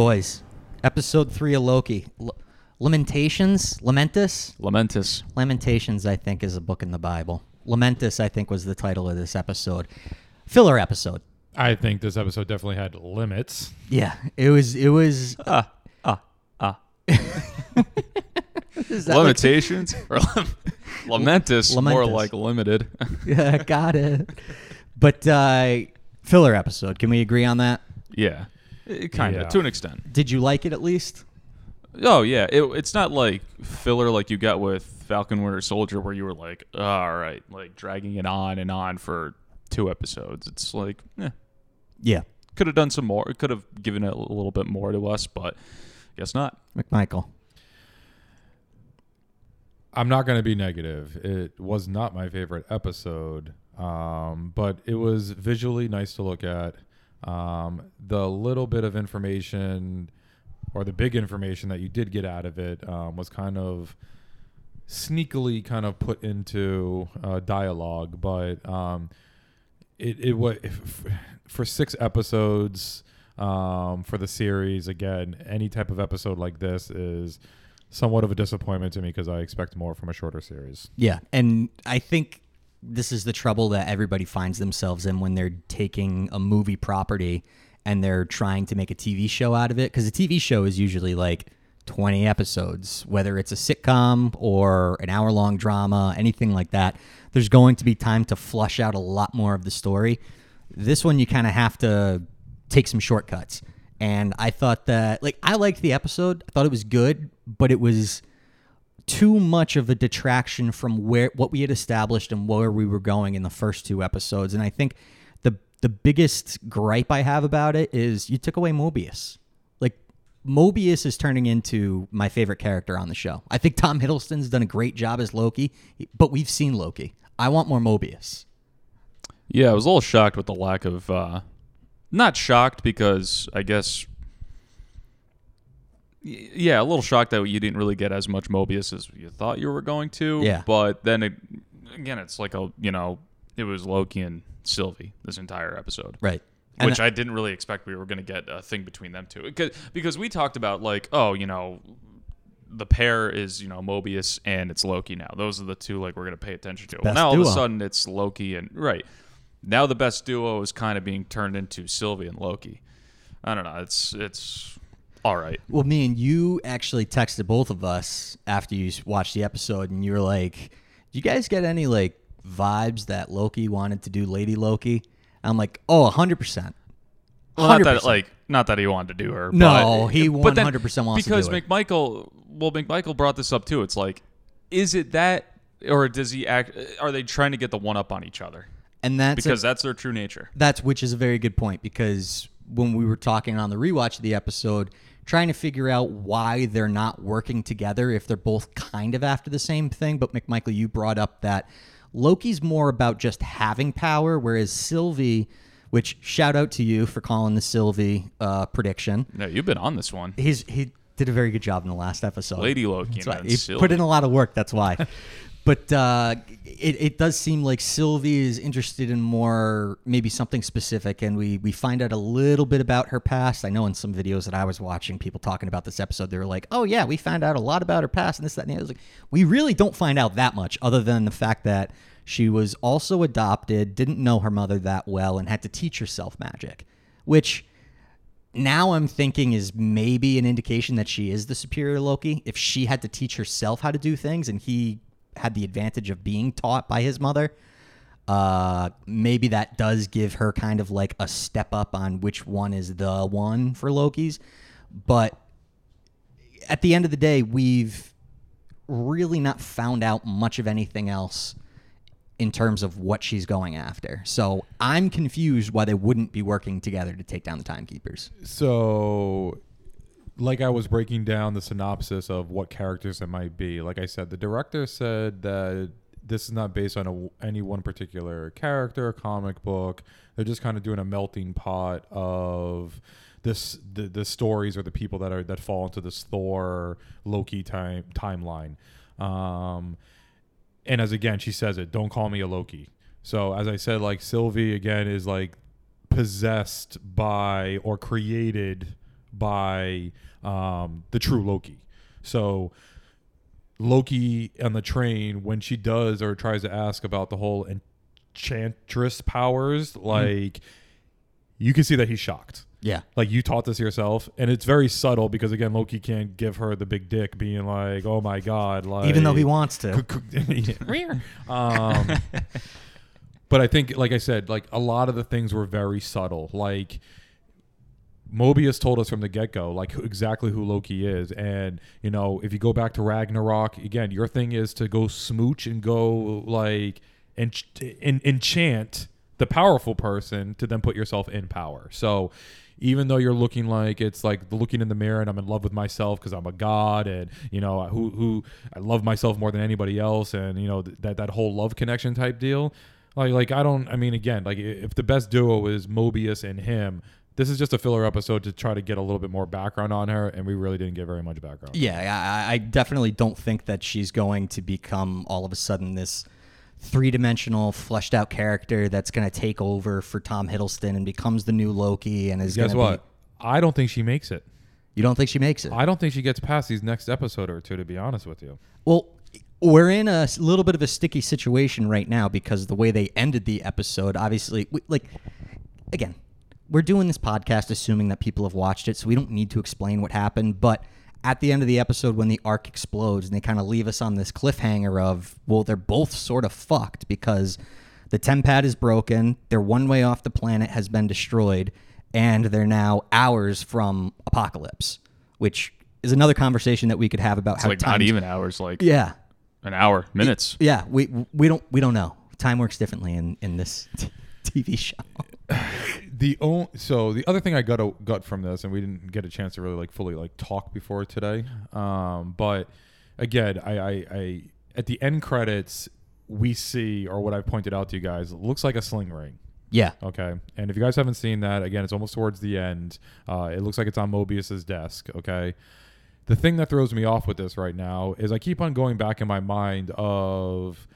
Boys. Episode three of Loki. L- Lamentations? Lamentis? Lamentis. Lamentations, I think, is a book in the Bible. Lamentis, I think, was the title of this episode. Filler episode. I think this episode definitely had limits. Yeah, it was. It was. Ah, ah, ah. is that like- Limitations? or lem- Lamentis, more like limited. yeah, got it. But uh, filler episode. Can we agree on that? yeah. Kind of, Yeah. to an extent. Did you like it at least? Oh, yeah. It, it's not like filler like you got with Falcon Winter Soldier where you were like, "Oh, all right, like dragging it on and on for two episodes. It's like, eh, Yeah, could have done some more. It could have given it a little bit more to us, but guess not. McMichael. I'm not going to be negative. It was not my favorite episode, um, but it was visually nice to look at. Um, the little bit of information or the big information that you did get out of it um, was kind of sneakily kind of put into uh, dialogue, but um, it it was for six episodes um, for the series. Again, any type of episode like this is somewhat of a disappointment to me because I expect more from a shorter series. Yeah, and I think this is the trouble that everybody finds themselves in when they're taking a movie property and they're trying to make a TV show out of it because a TV show is usually like 20 episodes, whether it's a sitcom or an hour long drama, anything like that. There's going to be time to flush out a lot more of the story. This one, you kind of have to take some shortcuts. And I thought that, like, I liked the episode. I thought it was good, but it was too much of a detraction from where what we had established and where we were going in the first two episodes. And I think the the biggest gripe I have about it is you took away Mobius. Like Mobius is turning into my favorite character on the show. I think Tom Hiddleston's done a great job as Loki, but we've seen Loki. I want more Mobius. Yeah, I was a little shocked with the lack of. Uh, not shocked because I guess. Yeah, a little shocked that you didn't really get as much Mobius as you thought you were going to. Yeah. But then it, again, it's like a you know, it was Loki and Sylvie this entire episode. Right. And which I didn't really expect we were going to get a thing between them two. Because, because we talked about like, oh, you know, the pair is you know Mobius and it's Loki now. Those are the two like we're going to pay attention to. Well, now all of a sudden it's Loki and right now the best duo is kind of being turned into Sylvie and Loki. I don't know. It's it's all right. Well, me and you actually texted both of us after you watched the episode, and you were like, "Do you guys get any like vibes that Loki wanted to do Lady Loki?" I'm like, "Oh, 100 percent." Well, not that like not that he wanted to do her. No, but, he but 100% wants to because do her. McMichael. Well, McMichael brought this up too. It's like, is it that, or does he act? Are they trying to get the one up on each other? And that's a- Because that's their true nature. That's which is a very good point because when we were talking on the rewatch of the episode, trying to figure out why they're not working together if they're both kind of after the same thing. But McMichael, you brought up that Loki's more about just having power, whereas Sylvie, which shout out to you for calling the Sylvie uh, prediction. No, you've been on this one. He's he did a very good job in the last episode. Lady Loki That's and why- he Sylvie. put in a lot of work. That's why. but uh, it, it does seem like Sylvie is interested in more, maybe something specific, and we we find out a little bit about her past. I know in some videos that I was watching, people talking about this episode, they were like, "Oh yeah, we found out a lot about her past and this, that, and the other." Like, we really don't find out that much, other than the fact that she was also adopted, didn't know her mother that well, and had to teach herself magic, which now I'm thinking is maybe an indication that she is the superior Loki. If she had to teach herself how to do things and he had the advantage of being taught by his mother, uh, maybe that does give her kind of like a step up on which one is the one for Loki's. But at the end of the day, we've really not found out much of anything else in terms of what she's going after. So I'm confused why they wouldn't be working together to take down the timekeepers. So, like I was breaking down the synopsis of what characters it might be. Like I said, the director said that this is not based on a, any one particular character, comic book. They're just kind of doing a melting pot of this the, the stories or the people that are that fall into this Thor Loki time timeline. Um, and as again she says it, don't call me a Loki. So as I said, like Sylvie again is like possessed by or created by um, the true Loki. So Loki on the train when she does or tries to ask about the whole enchantress powers, like you can see that he's shocked. Yeah. Like you taught this yourself, and it's very subtle because again, Loki can't give her the big dick, being like, "Oh my god!" Like Even though he wants to. um, but I think, like I said, like a lot of the things were very subtle. Like Mobius told us from the get go, like exactly who Loki is, and you know, if you go back to Ragnarok again, your thing is to go smooch and go like and en- enchant the powerful person to then put yourself in power. So even though you're looking like it's like looking in the mirror and I'm in love with myself because I'm a god and you know who who I love myself more than anybody else and you know th- that that whole love connection type deal. Like like I don't I mean again like if the best duo is Mobius and him. This is just a filler episode to try to get a little bit more background on her, and we really didn't get very much background. Yeah, I, I definitely don't think that she's going to become all of a sudden this three dimensional, fleshed out character that's going to take over for Tom Hiddleston and becomes the new Loki and is going Guess to what? be. I don't think she makes it. You don't think she makes it? I don't think she gets past these next episode or two. To be honest with you, Well, we're in a little bit of a sticky situation right now because the way they ended the episode, obviously, we, like, again, we're doing this podcast assuming that people have watched it, so we don't need to explain what happened. But at the end of the episode, when the ark explodes and they kind of leave us on this cliffhanger of, well, they're both sort of fucked because the tempad is broken, their one way off the planet has been destroyed, and they're now hours from apocalypse, which is another conversation that we could have about It's how like not even hours, like Yeah, an hour, minutes. yeah, we we don't we don't know. Time works differently in in this t- TV show. the only so the other thing I got a got from this, and we didn't get a chance to really like fully like talk before today. Um, but again, I, I, I at the end credits we see, or what I've pointed out to you guys, looks like a sling ring. Yeah, Okay, and if you guys haven't seen that, again, it's almost towards the end. Uh, it looks like it's on Mobius's desk. Okay, the thing that throws me off with this right now is I keep on going back in my mind of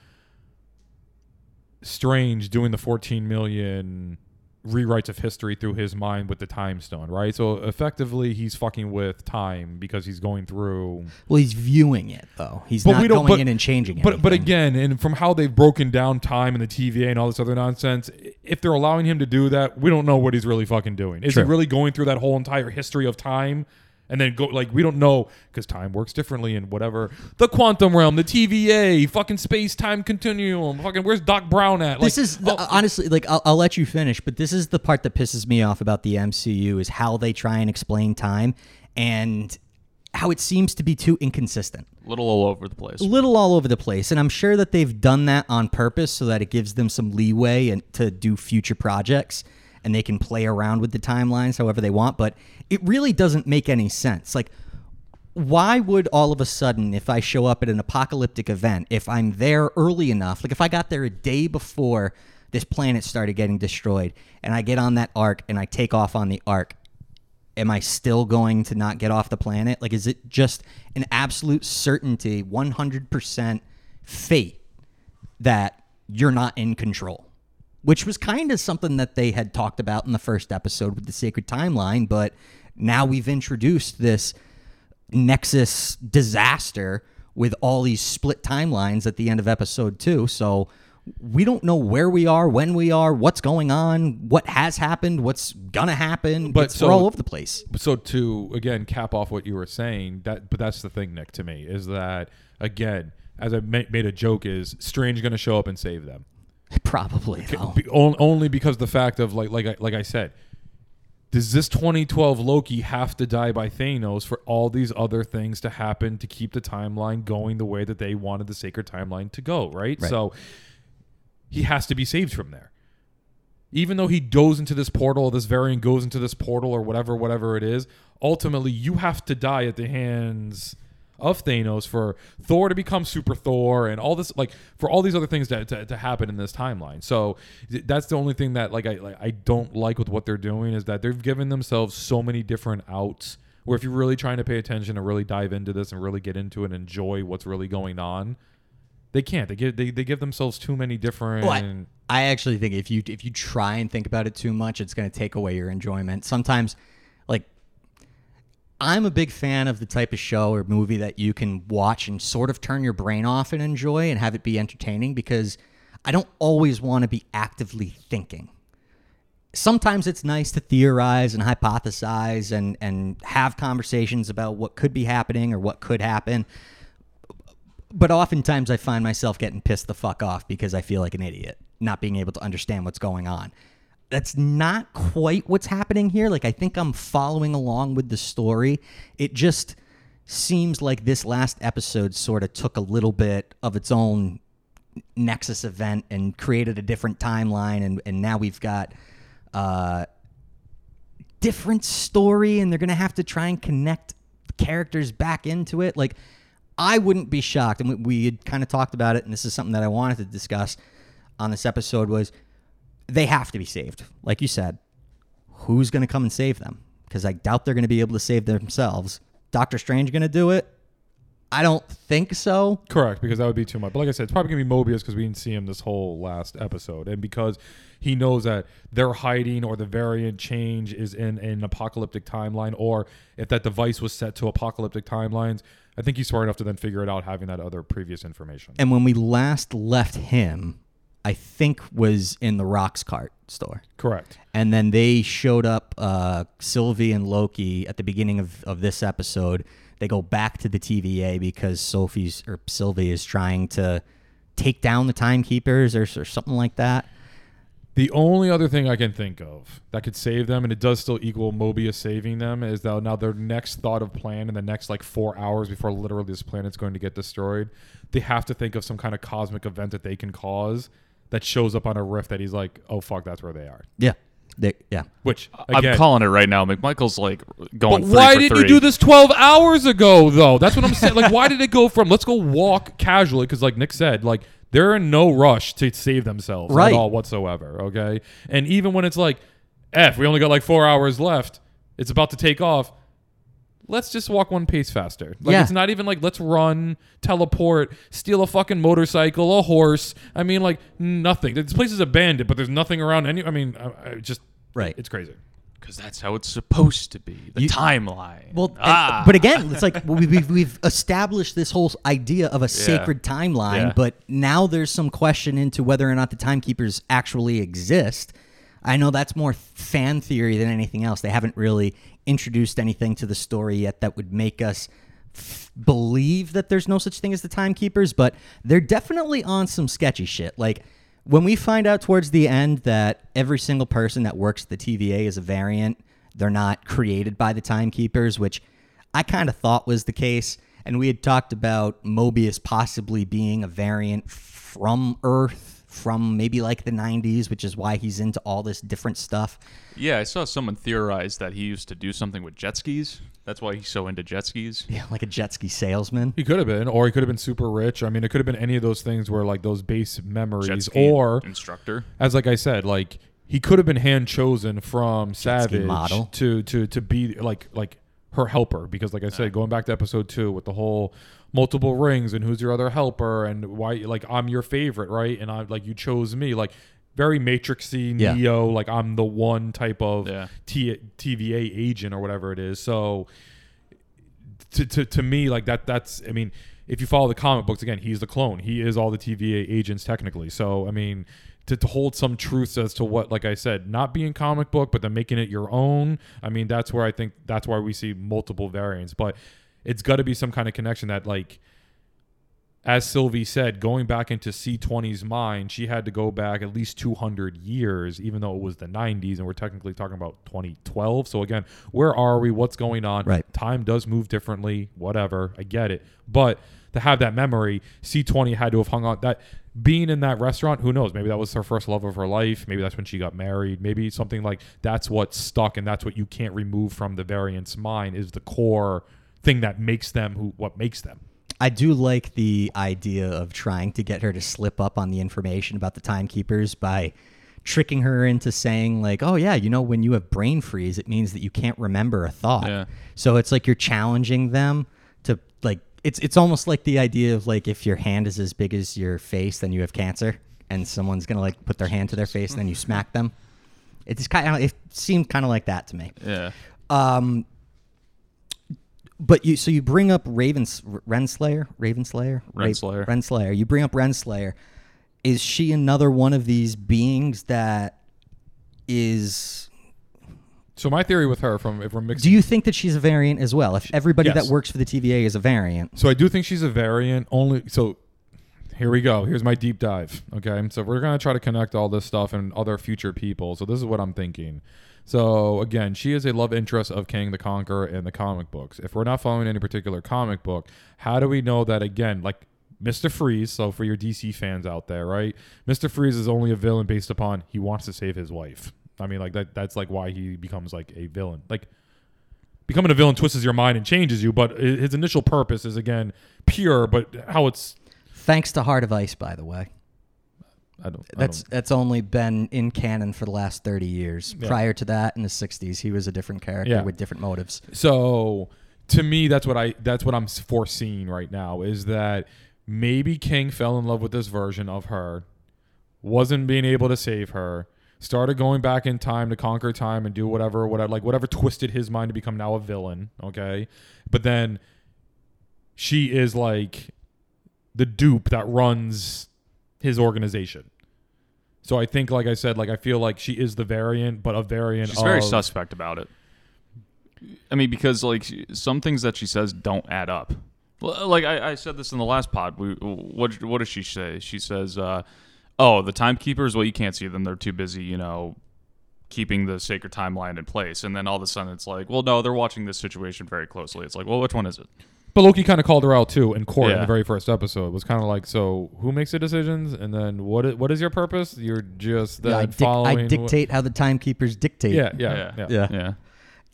Strange doing the 14 million rewrites of history through his mind with the time stone, right? So effectively, he's fucking with time because he's going through. well, he's viewing it though. He's But not we don't- going but- in and changing it. But but again, and from how they've broken down time and the TVA and all this other nonsense, if they're allowing him to do that, we don't know what he's really fucking doing. Is True. he really going through that whole entire history of time? And then go like we don't know because time works differently in whatever the quantum realm, the TVA, fucking space time continuum, fucking where's Doc Brown at? this is the, oh, honestly like I'll, I'll let you finish, but this is the part that pisses me off about the MCU is how they try and explain time and how it seems to be too inconsistent. A little all over the place. a little all over the place and i'm sure that they've done that on purpose so that it gives them some leeway and to do future projects and they can play around with the timelines however they want but it really doesn't make any sense like why would all of a sudden if i show up at an apocalyptic event if i'm there early enough like if i got there a day before this planet started getting destroyed and i get on that ark and i take off on the ark am I still going to not get off the planet? Like, is it just an absolute certainty, 100% fate that you're not in control? Which was kind of something that they had talked about in the first episode with the sacred timeline, but now we've introduced this Nexus disaster with all these split timelines at the end of episode two. So we don't know where we are, when we are, what's going on, what has happened, what's gonna happen. But It's- so- we're all over the place. so to again cap off what you were saying that but that's the thing nick to me is that again as i ma- made a joke is strange going to show up and save them Probably though. Be- on- only because the fact of like like I, like I said does this 2012 Loki have to die by Thanos for all these other things to happen to keep the timeline going the way that they wanted the sacred timeline to go, right? Right. So he has to be saved from there. Even though he goes into this portal, this variant goes into this portal or whatever, whatever it is, ultimately you have to die at the hands of Thanos for Thor to become Super Thor and all this, like for all these other things to, to, to happen in this timeline. So th- that's the only thing that like I like, I don't like with what they're doing is that they've given themselves so many different outs. Where if you're really trying to pay attention and really dive into this and really get into it and enjoy what's really going on, they can't. They give they, they give themselves too many different. I, actually think if you if you try and think about it too much, it's going to take away your enjoyment. Sometimes, I'm a big fan of the type of show or movie that you can watch and sort of turn your brain off and enjoy and have it be entertaining because I don't always want to be actively thinking. Sometimes it's nice to theorize and hypothesize and, and have conversations about what could be happening or what could happen. But oftentimes I find myself getting pissed the fuck off because I feel like an idiot, not being able to understand what's going on that's not quite what's happening here. Like I think I'm following along with the story. It just seems like this last episode sort of took a little bit of its own Nexus event and created a different timeline and and now we've got uh different story and they're going to have to try and connect characters back into it. Like I wouldn't be shocked and we, we had kind of talked about it and this is something that I wanted to discuss on this episode was they have to be saved. Like you said, who's going to come and save them? Because I doubt they're going to be able to save themselves. Doctor Strange going to do it? I don't think so. Correct, because that would be too much. But like I said, it's probably gonna be Mobius because we didn't see him this whole last episode, and because he knows that they're hiding or the variant change is in an apocalyptic timeline, or if that device was set to apocalyptic timelines, I think he's smart enough to then figure it out having that other previous information. And when we last left him, I think was in the Roxxcart store. Correct. And then they showed up, uh, Sylvie and Loki, at the beginning of, of this episode. They go back to the TVA because Sophie's or Sylvie is trying to take down the timekeepers or, or something like that. The only other thing I can think of that could save them, and it does still equal Mobius saving them, is that now their next thought of plan in the next like four hours before literally this planet's going to get destroyed, they have to think of some kind of cosmic event that they can cause that shows up on a rift that he's like, oh fuck, that's where they are. Yeah. They, yeah. Which again, I'm calling it right now. McMichael's like going. But why didn't you do this 12 hours ago, though? That's what I'm saying. Like, why did it go from let's go walk casually? Because, like Nick said, like they're in no rush to save themselves Right. at all whatsoever. Okay, and even when it's like, f, we only got like four hours left. It's about to take off. Let's just walk one pace faster. Like Yeah. it's not even like let's run, teleport, steal a fucking motorcycle, a horse. I mean, like nothing. This place is abandoned, but there's nothing around any. I mean, I, I just Right. It's crazy. Because that's how it's supposed to be. The You- timeline. Well, and- ah. but again, it's like we- we've, we've established this whole idea of a sacred timeline, Yeah. but now there's some question into whether or not the timekeepers actually exist. I know that's more fan theory than anything else. They haven't really introduced anything to the story yet that would make us f- believe that there's no such thing as the timekeepers, but they're definitely on some sketchy shit. Like when we find out towards the end that every single person that works at the TVA is a variant, they're not created by the timekeepers, which I kind of thought was the case. And we had talked about Mobius possibly being a variant from Earth from maybe like the 90s, which is why he's into all this different stuff. yeah, I saw someone theorize that he used to do something with jet skis. That's why he's so into jet skis. Yeah, like a jet ski salesman. He could have been, or he could have been super rich. I mean, it could have been any of those things where like those base Jet memories, ski or instructor. as like I said, like he could have been hand chosen from Savage model. to to to be like like her helper because like I said, going back to episode two with the whole multiple rings and who's your other helper and why like I'm your favorite, right? And I like you chose me, like very matrixy Yeah. neo like i'm the one type of Yeah. T- tva agent or whatever it is so to, to, to me like that that's i mean if you follow the comic books again he's the clone he is all the tva agents technically so i mean to, to hold some truths as to what like i said not being comic book but then making it your own i mean that's where i think that's why we see multiple variants but it's got to be some kind of connection that like as Sylvie said, going back into C20's mind, she had to go back at least 200 years, even though it was the 90s, and we're technically talking about 2012. So, again, where are we? What's going on? Right. Time does move differently, whatever. I get it. But to have that memory, C20 had to have hung on that. Being in that restaurant, who knows? Maybe that was her first love of her life. Maybe that's when she got married. Maybe something like that's what's stuck, and that's what you can't remove from the variant's mind is the core thing that makes them who what makes them. I do like the idea of trying to get her to slip up on the information about the timekeepers by tricking her into saying like, "Oh yeah, you know when you have brain freeze, it means that you can't remember a thought." Yeah. So it's like you're challenging them to like it's it's almost like the idea of like if your hand is as big as your face, then you have cancer, and someone's gonna like put their hand to their face, and then you smack them. It's kind of it seemed kind of like that to me. Yeah. Um, But you so you bring up Ravonna Renslayer, Ravenslayer, Ra- Renslayer. Renslayer. You bring up Renslayer. Is she another one of these beings that is? So my theory with her, from if we're mixing, Do you think that she's a variant as well? If everybody Yes. that works for the TVA is a variant, So I do think she's a variant. Only so. Here we go. Here's my deep dive. Okay, so we're gonna try to connect all this stuff and other future people. So this is what I'm thinking. So again, she is a love interest of Kang the Conqueror in the comic books. If we're not following any particular comic book, how do we know that again? Like Mr. Freeze. So for your DC fans out there, right? Mr. Freeze is only a villain based upon he wants to save his wife. I mean, like that. That's like why he becomes like a villain. Like becoming a villain twists your mind and changes you, but his initial purpose is again pure. But how it's thanks to Heart of Ice, by the way. I don't. I That's don't- that's only been in canon for the last thirty years. Yeah. Prior to that, in the '60s, he was a different character Yeah. with different motives. so. To me, that's what I. That's what I'm foreseeing right now. Is that maybe Kang fell in love with this version of her, wasn't being able to save her, started going back in time to conquer time and do whatever, whatever, like whatever twisted his mind to become now a villain. Okay, but then she is like the dupe that runs his organization. So I think, like I said, like I feel like she is the variant, but a variant. She's very suspect about it. I mean, because like some things that she says don't add up. Like I, I said this in the last pod. We, what what does she say? She says, uh, "Oh, the timekeepers. Well, you can't see them. They're too busy. You know, keeping the sacred timeline in place." And then all of a sudden, it's like, "Well, no, they're watching this situation very closely." It's like, "Well, which one is it?" But Loki kind of called her out too in court in Yeah. the very first episode. It was kind of like, so who makes the decisions, and then what? i- What is your purpose? You're just Yeah, I, that dic- following. I wh- dictate how the timekeepers dictate. Yeah, yeah, yeah. Yeah. yeah.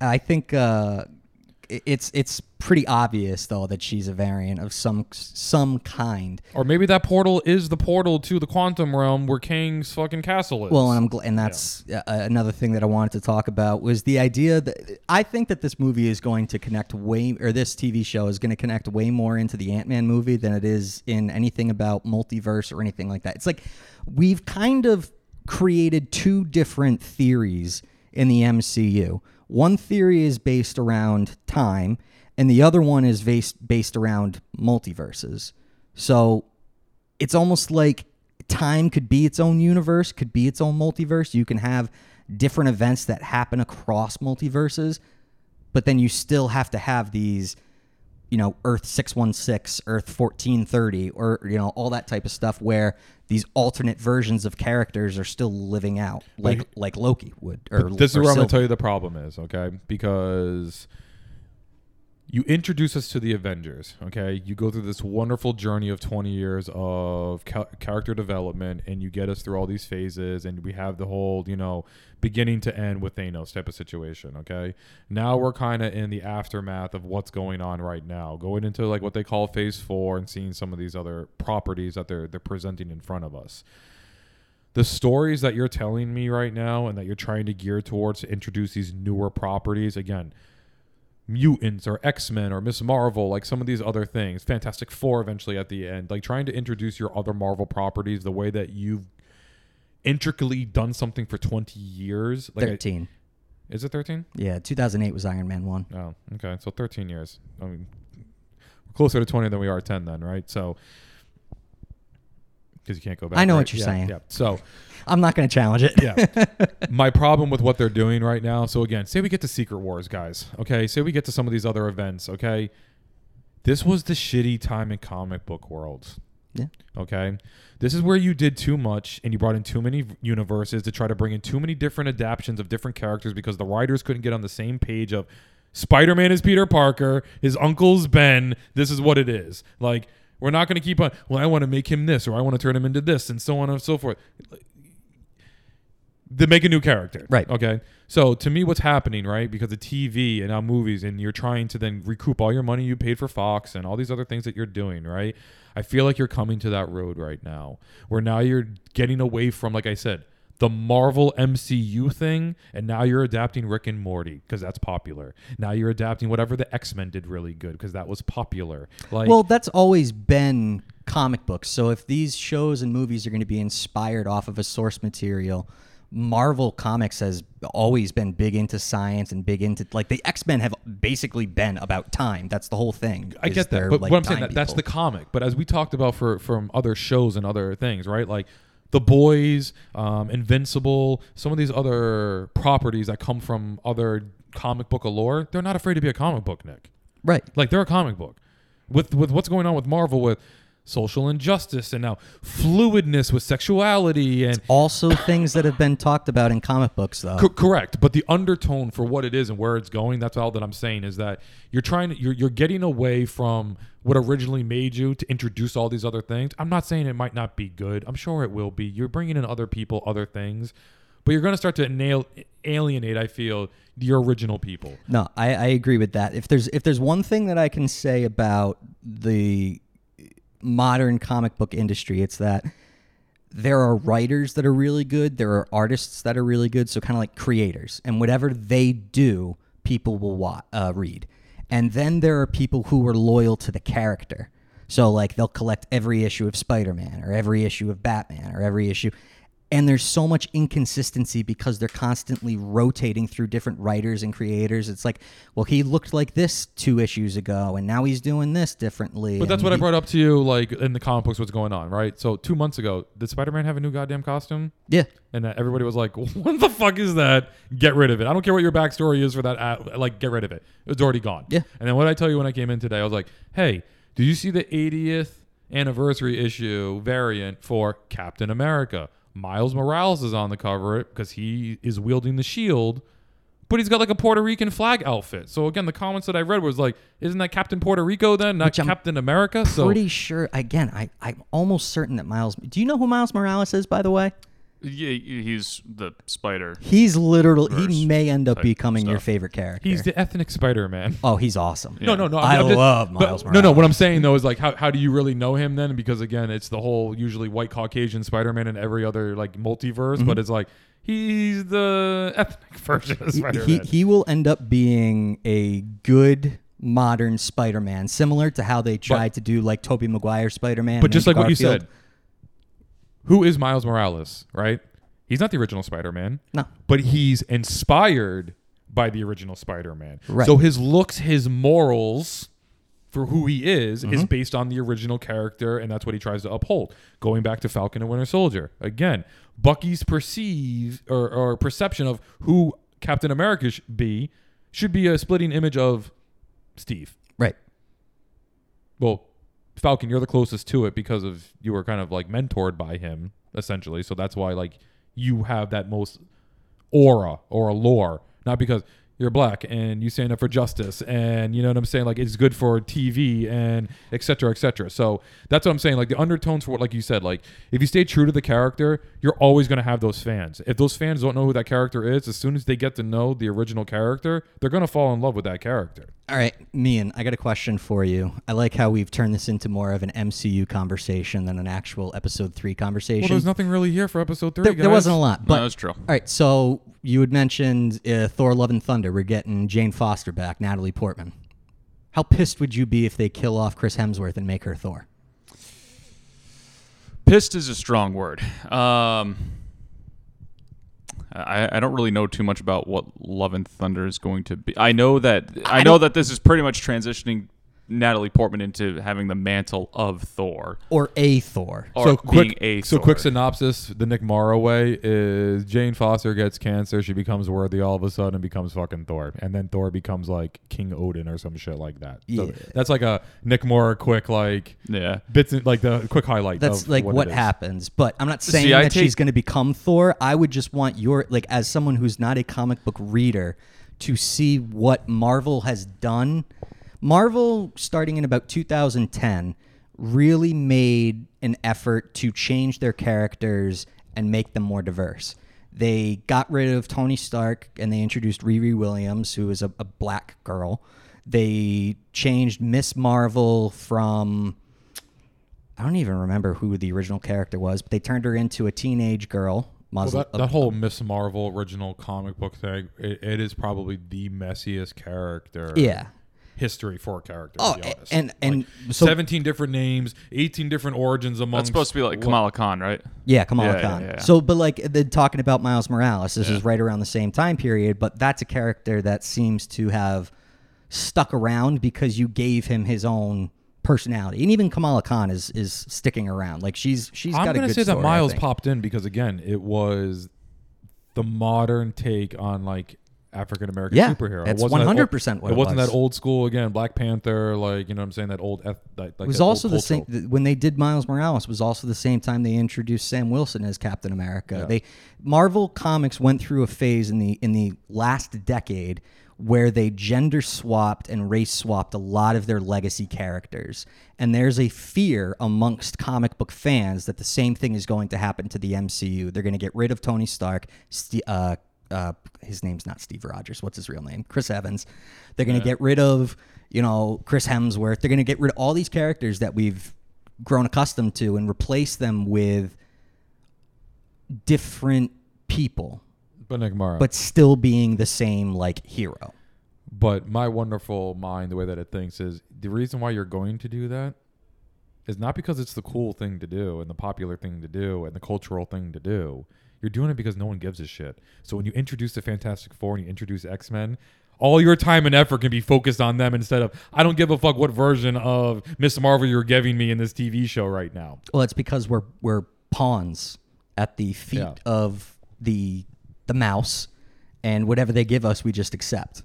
I think uh, i- it's it's pretty obvious though that she's a variant of some some kind. Or maybe that portal is the portal to the quantum realm where Kang's fucking castle is. Well, and I'm gl- and that's uh, another thing that I wanted to talk about was the idea that I think that this movie is going to connect way or this TV show is going to connect way more into the Ant-Man movie than it is in anything about multiverse or anything like that. It's like we've kind of created two different theories in the MCU. One theory is based around time and the other one is based based around multiverses. So it's almost like time could be its own universe, could be its own multiverse. You can have different events that happen across multiverses, but then you still have to have these, you know, Earth 616, Earth 1430, or, you know, all that type of stuff where these alternate versions of characters are still living out, like like Loki would. Or, this is or where I'm going to tell you the problem is, okay? Because you introduce us to the Avengers, okay? You go through this wonderful journey of 20 years of ca- character development, and you get us through all these phases, and we have the whole, you know, beginning to end with Thanos type of situation, okay? Now we're kind of in the aftermath of what's going on right now, going into like what they call phase four and seeing some of these other properties that they're they're presenting in front of us the stories that you're telling me right now and that you're trying to gear towards to introduce these newer properties again mutants or x-men or miss marvel like some of these other things fantastic four eventually at the end like trying to introduce your other marvel properties the way that you've intricately done something for 20 years like I- 13. is it 13 Yeah, 2008 was Iron Man 1. Oh, okay. So 13 years. I mean, we're closer to 20 than we are 10 then, right? So, because you can't go back. I know right? what you're Yeah, saying. Yeah. So, I'm not going to challenge it. yeah. My problem with what they're doing right now. So again, say we get to Secret Wars, guys. Okay. Say we get to some of these other events. Okay. This was the shitty time in comic book worlds. Yeah. Okay. This is where you did too much and you brought in too many universes to try to bring in too many different adaptations of different characters because the writers couldn't get on the same page of Spider Man is Peter Parker, his uncle's Ben. This is what it is. Like, we're not going to keep on, well, I want to make him this or I want to turn him into this and so on and so forth. They make a new character. Right. Okay. So to me, what's happening, right? Because of TV and now movies, and you're trying to then recoup all your money you paid for Fox and all these other things that you're doing, right? I feel like you're coming to that road right now, where now you're getting away from, like I said, the Marvel MCU thing, and now you're adapting Rick and Morty because that's popular. Now you're adapting whatever the X Men did really good because that was popular. Like, Well, that's always been comic books. So if these shows and movies are going to be inspired off of a source material, Marvel Comics has always been big into science and big into like the X Men have basically been about time. That's the whole thing. I get that, but like, what I'm saying that that's the comic. But as we talked about for from other shows and other things, right? Like the Boys, um, Invincible, some of these other properties that come from other comic book lore, they're not afraid to be a comic book, Nick. right. Like they're a comic book. With with what's going on with Marvel with social injustice and now fluidness with sexuality and Also, things that have been talked about in comic books, though. Co- correct, but the undertone for what it is and where it's going, that's all that I'm saying is that you're trying to you're you're getting away from what originally made you to introduce all these other things. I'm not saying it might not be good. I'm sure it will be. You're bringing in other people, other things, but you're going to start to nail alienate, I feel, your original people. No, I, I agree with that. If there's if there's one thing that I can say about the modern comic book industry, it's that there are writers that are really good, there are artists that are really good, so kind of like creators, and whatever they do, people will uh, read. And then there are people who are loyal to the character. So like they'll collect every issue of Spider-Man or every issue of Batman or every issue and there's so much inconsistency because they're constantly rotating through different writers and creators. It's like, well, he looked like this two issues ago, and now he's doing this differently. But that's what I brought up to you, like in the comic books, what's going on, right? So two months ago, did Spider-Man have a new goddamn costume? Yeah, And uh, everybody was like, "What the fuck is that? Get rid of it! I don't care what your backstory is for that. ad- Like, get rid of it. It's already gone." Yeah. And then what I tell you when I came in today? I was like, "Hey, did you see the 80th anniversary issue variant for Captain America? Miles Morales is on the cover because he is wielding the shield." But he's got like a Puerto Rican flag outfit. So again, the comments that I read was like, "Isn't that Captain Puerto Rico then, not Which I'm Captain America?" So pretty sure. Again, I I'm almost certain that Miles. Do you know who Miles Morales is, by the way? Yeah, he's the spider. He's literally. He may end up type becoming your favorite character. he's the ethnic Spider-Man. oh, he's awesome. Yeah. No, no, no. I I'm just- love but- Miles No, no. What I'm saying though is like, how, how do you really know him then? Because again, it's the whole usually white Caucasian Spider-Man and every other like multiverse, but mm-hmm. it's like he's the ethnic version of He- Spider-Man. he, he will end up being a good modern Spider-Man, similar to how they tried to do like Tobey Maguire Spider-Man. but just like Andrew what you said, who is Miles Morales? Right? He's not the original Spider-Man, No. but he's inspired by the original Spider-Man. Right. So his looks, his morals. For who he is is Mm-hmm. based on the original character, and that's what he tries to uphold. Going back to Falcon and Winter Soldier again, Bucky's perceive or, or perception of who Captain America should be should be a splitting image of Steve. Right. Well, Falcon, you're the closest to it because of you were kind of like mentored by him essentially, so that's why like you have that most aura or allure, not because you're black and you stand up for justice and you know what I'm saying like it's good for TV and et cetera, et cetera. So that's what I'm saying. Like the undertones for what like you said, like if you stay true to the character, you're always gonna have those fans. If those fans don't know who that character is, as soon as they get to know the original character, they're gonna fall in love with that character. All right, Mian, I got a question for you. I like how we've turned this into more of an MCU conversation than an actual episode three conversation Well, there's nothing really here for episode three, there, guys. there wasn't a lot, No, but that's true. all right. So you had mentioned uh, Thor: Love and Thunder. We're getting Jane Foster back, Natalie Portman. How pissed would you be if they kill off Chris Hemsworth and make her Thor? Pissed is a strong word. Um, I, I don't really know too much about what Love and Thunder is going to be. I know that I, know that this is pretty much transitioning Natalie Portman into having the mantle of Thor. Or a Thor? Or so quick, a so Thor. quick synopsis: the Nick Morrow way is Jane Foster gets cancer, she becomes worthy all of a sudden, and becomes fucking Thor, and then Thor becomes like King Odin or some shit like that. So Yeah. that's like a Nick Morrow quick like Yeah. bits, in, like the quick highlight. That's of like what, what, happens. But I'm not saying See, that take- she's going to become Thor. I would just want your like as someone who's not a comic book reader to see what Marvel has done. Marvel starting in about 2010 really made an effort to change their characters and make them more diverse. They got rid of Tony Stark and they introduced Riri Williams, who is a, a black girl. They changed Miss Marvel from I don't even remember who the original character was, but they turned her into a teenage girl. Well, Muslim. that, that whole Miss Marvel original comic book thing, it, it is probably the messiest character. yeah. History for a character. Oh, to be honest. and and Like, so 17 different names, 18 different origins among. That's supposed to be like Kamala Khan, right? Yeah, Kamala Yeah, yeah, Khan. yeah. So, but like then talking about Miles Morales, this Yeah. is right around the same time period, but that's a character that seems to have stuck around because you gave him his own personality, and even Kamala Khan is is sticking around. Like she's she's I'm got gonna good say that story, I Miles popped in because again, it was the modern take on like African American Yeah, superhero. that's It wasn't that 100% old- what it wasn't was. that old school again, Black Panther, like you know what I'm saying that old. eth- Like, It was also the same when they did Miles Morales. Was also the same time they introduced Sam Wilson as Captain America. Yeah. They Marvel Comics went through a phase in the in the last decade where they gender swapped and race swapped a lot of their legacy characters. And there's a fear amongst comic book fans that the same thing is going to happen to the MCU. They're going to get rid of Tony Stark. Uh, uh, his name's not Steve Rogers. What's his real name? Chris Evans. They're going to get rid of, you know, Chris Hemsworth. They're going to get rid of all these characters that we've grown accustomed to and replace them with different people, But but still being the same like hero. But my wonderful mind, the way that it thinks, is the reason why you're going to do that is not because it's the cool thing to do and the popular thing to do and the cultural thing to do. You're doing it because no one gives a shit. So when you introduce the Fantastic Four and you introduce X Men, all your time and effort can be focused on them instead of I don't give a fuck what version of Miss Marvel you're giving me in this TV show right now. Well, it's because we're we're pawns at the feet Yeah. of the the mouse, and whatever they give us, we just accept.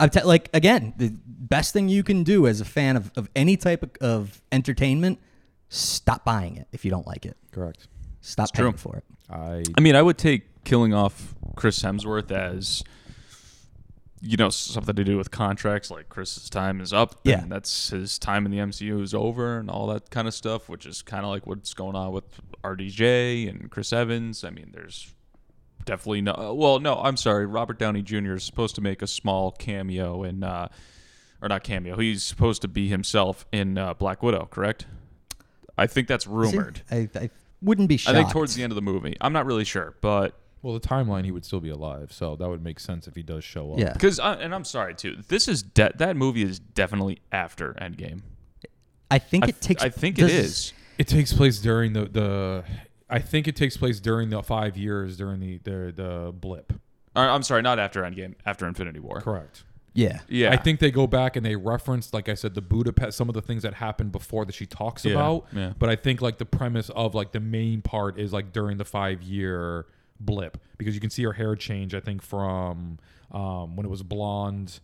I'm te- like again, the best thing you can do as a fan of, of any type of, of entertainment, stop buying it if you don't like it. Correct. Stop true. paying for it. I I mean, I would take killing off Chris Hemsworth as you know something to do with contracts. Like Chris's time is up. Yeah. and that's his time in the MCU is over, and all that kind of stuff. Which is kind of like what's going on with RDJ and Chris Evans. I mean, there's definitely no. Well, no, I'm sorry. Robert Downey Jr. is supposed to make a small cameo in, uh, or not cameo. He's supposed to be himself in uh, Black Widow. Correct. I think that's rumored. I, I wouldn't be I think towards the end of the movie. I'm not really sure, but well, the timeline he would still be alive, so that would make sense if he does show up. Yeah. Because uh, and I'm sorry too. This is de- that movie is definitely after Endgame. I think I, it takes. I think it is. It takes place during the the. I think it takes place during the five years during the the, the blip. Or, I'm sorry, not after Endgame. After Infinity War. Correct. Yeah. Yeah, I think they go back and they reference, like I said, the Budapest, some of the things that happened before that she talks Yeah, about. yeah. But I think like the premise of like the main part is like during the five year blip because you can see her hair change. I think from um, when it was blonde.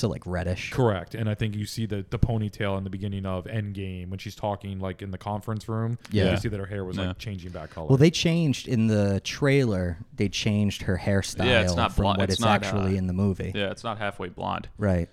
So like reddish. Correct. And I think you see the, the ponytail in the beginning of Endgame when she's talking like in the conference room. Yeah. You see that her hair was Yeah. like changing back color. Well, they changed in the trailer. They changed her hairstyle Yeah, it's not from blonde- what it's it's, not, actually uh, in the movie. yeah, it's not halfway blonde. Right.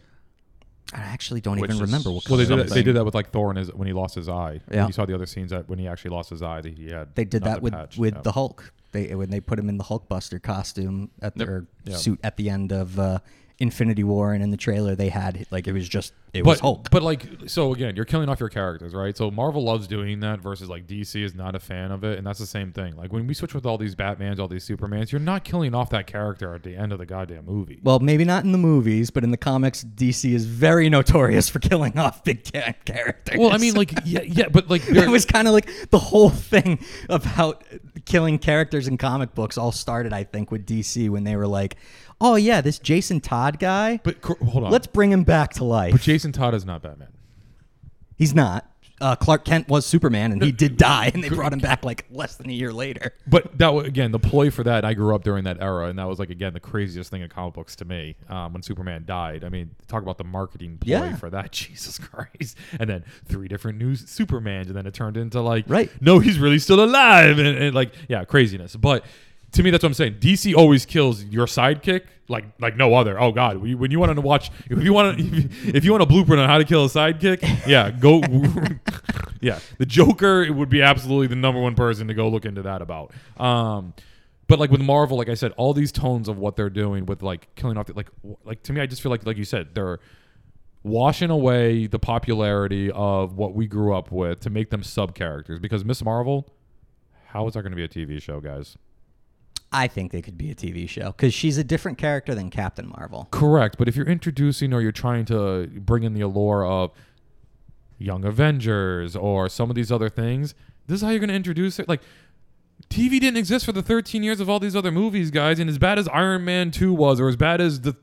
I actually don't Which even is- remember what well, they did, that, was. they did that with like Thor and his, when he lost his eye. Yeah. When you saw the other scenes that when he actually lost his eye, that he had. They did not that the with patch. with Yeah. the Hulk. They when they put him in the Hulkbuster costume at Yep. their Yeah. suit at the end of uh, Infinity War, and in the trailer they had like it was just it but, was Hulk. But like, so again, you're killing off your characters, right? So Marvel loves doing that versus like DC is not a fan of it, and that's the same thing. Like when we switch with all these Batmans, all these Supermans, you're not killing off that character at the end of the goddamn movie. Well, maybe not in the movies, but in the comics, DC is very notorious for killing off big characters. Well, I mean, like, yeah, yeah, but like, it was kind of like the whole thing about killing characters in comic books all started, I think, with DC when they were like, "Oh yeah, this Jason Todd guy, but cor- hold on, let's bring him back to life. But. Jason Todd is not Batman. He's not. Uh, Clark Kent was Superman, and he did die, and they brought him back like less than a year later. But that again, the ploy for that. I grew up during that era, and that was like again the craziest thing in comic books to me um, when Superman died. I mean, talk about the marketing ploy Yeah. for that, Jesus Christ! And then three different new Supermans, and then it turned into like, Right. No, he's really still alive, and, and like, yeah, craziness. But to me, that's what I'm saying. DC always kills your sidekick like like no other. Oh God, when you, want to watch, if you want to, if you want a blueprint on how to kill a sidekick, yeah, go. yeah, the Joker would be absolutely the number one person to go look into that about. Um, but like with Marvel, like I said, all these tones of what they're doing with like killing off, the, like like to me, I just feel like like you said, they're washing away the popularity of what we grew up with to make them sub characters. Because Miss Marvel, how is that going to be a TV show, guys? I think they could be a TV show because she's a different character than Captain Marvel. Correct, but if you're introducing or you're trying to bring in the allure of Young Avengers or some of these other things, this is how you're going to introduce it. Like TV didn't exist for the 13 years of all these other movies, guys, and as bad as Iron Man 2 was or as bad as the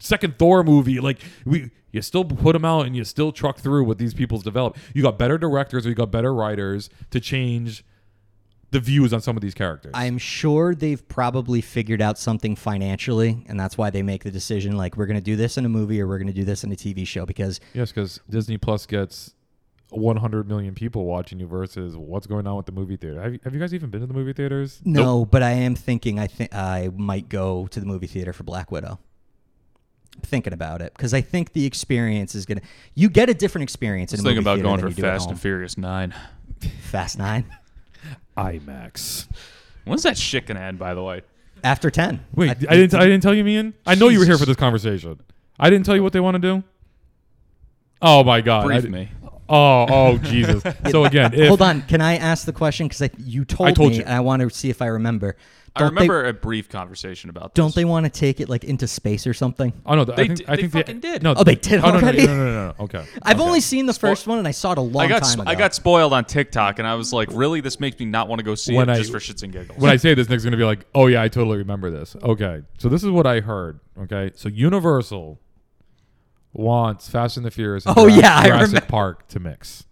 second Thor movie, like we you still put them out and you still truck through what these people's develop. You got better directors or you got better writers to change the views on some of these characters. I'm sure they've probably figured out something financially, and that's why they make the decision like we're going to do this in a movie or we're going to do this in a TV show because Yes, because Disney Plus gets 100 million people watching you versus what's going on with the movie theater. Have you, have you guys even been to the movie theaters? no, but I am thinking I think I might go to the movie theater for Black Widow. I'm thinking about it because I think the experience is gonna. You get a different experience in Just a thinking movie about going for you Fast and Furious Nine. Fast Nine IMAX. When's that shit gonna end? By the way, after ten. Wait, I, didn't. I didn't tell you, Mian. I know you were here for this conversation. I didn't tell you what they want to do. Oh my god! I brief di- me. Oh, oh Jesus! So again, if, Hold on, can I ask the question because you told, I told me, you. and I want to see if I remember. I remember They, a brief conversation about don't they want to take it like into space or something? Oh no, They I think di- I they think fucking did. No, Oh, they did oh, no, no, already? No, no, no, no, no. Okay. I've Okay. only seen the first one, and I saw it a long I got time ago. I got spoiled on TikTok, and I was like, really, this makes me not want to go see When it I- just for shits and giggles. when I say this, Nick's gonna be like, "Oh yeah, I totally remember this." Okay, so this is what I heard. Okay, so Universal wants Fast and the Furious. And Oh, Jura- yeah, I Jurassic remember. Park to mix.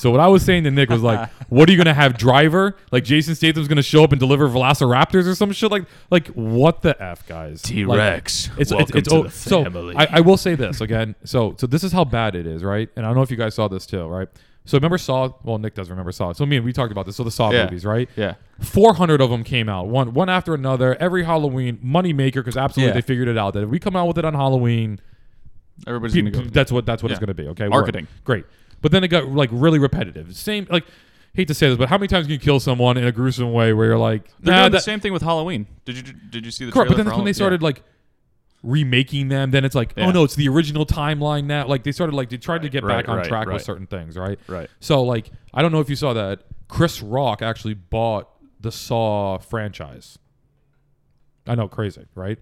So what I was saying to Nick was like, "What are you gonna have Driver? Like Jason Statham's gonna show up and deliver Velociraptors or some shit? Like, like what the f, guys? T-Rex, Like, it's, welcome it's, to oh, the so. I, I will say this again. So so this is how bad it is, right? And I don't know if you guys saw this too, right? So remember Saw? Well, Nick does remember Saw. So me and we talked about this. So the Saw Yeah. movies, right? yeah, 400 of them came out, one one after another, every Halloween, moneymaker, because absolutely Yeah. they figured it out that if we come out with it on Halloween, everybody's pe- gonna go. that's what that's what it's going to be. Okay, Marketing. Work. great, but then it got like really repetitive. Same like, hate to say this, but how many times can you kill someone in a gruesome way where you're like, They're nah, doing the same thing with Halloween. Did you did you see the correct? But then when they started like remaking them, then it's like, oh no, it's the original timeline now. Like they started like they tried to get right, back on right, track with certain things, right? Right. So like, I don't know if you saw that Chris Rock actually bought the Saw franchise. I know, crazy, right?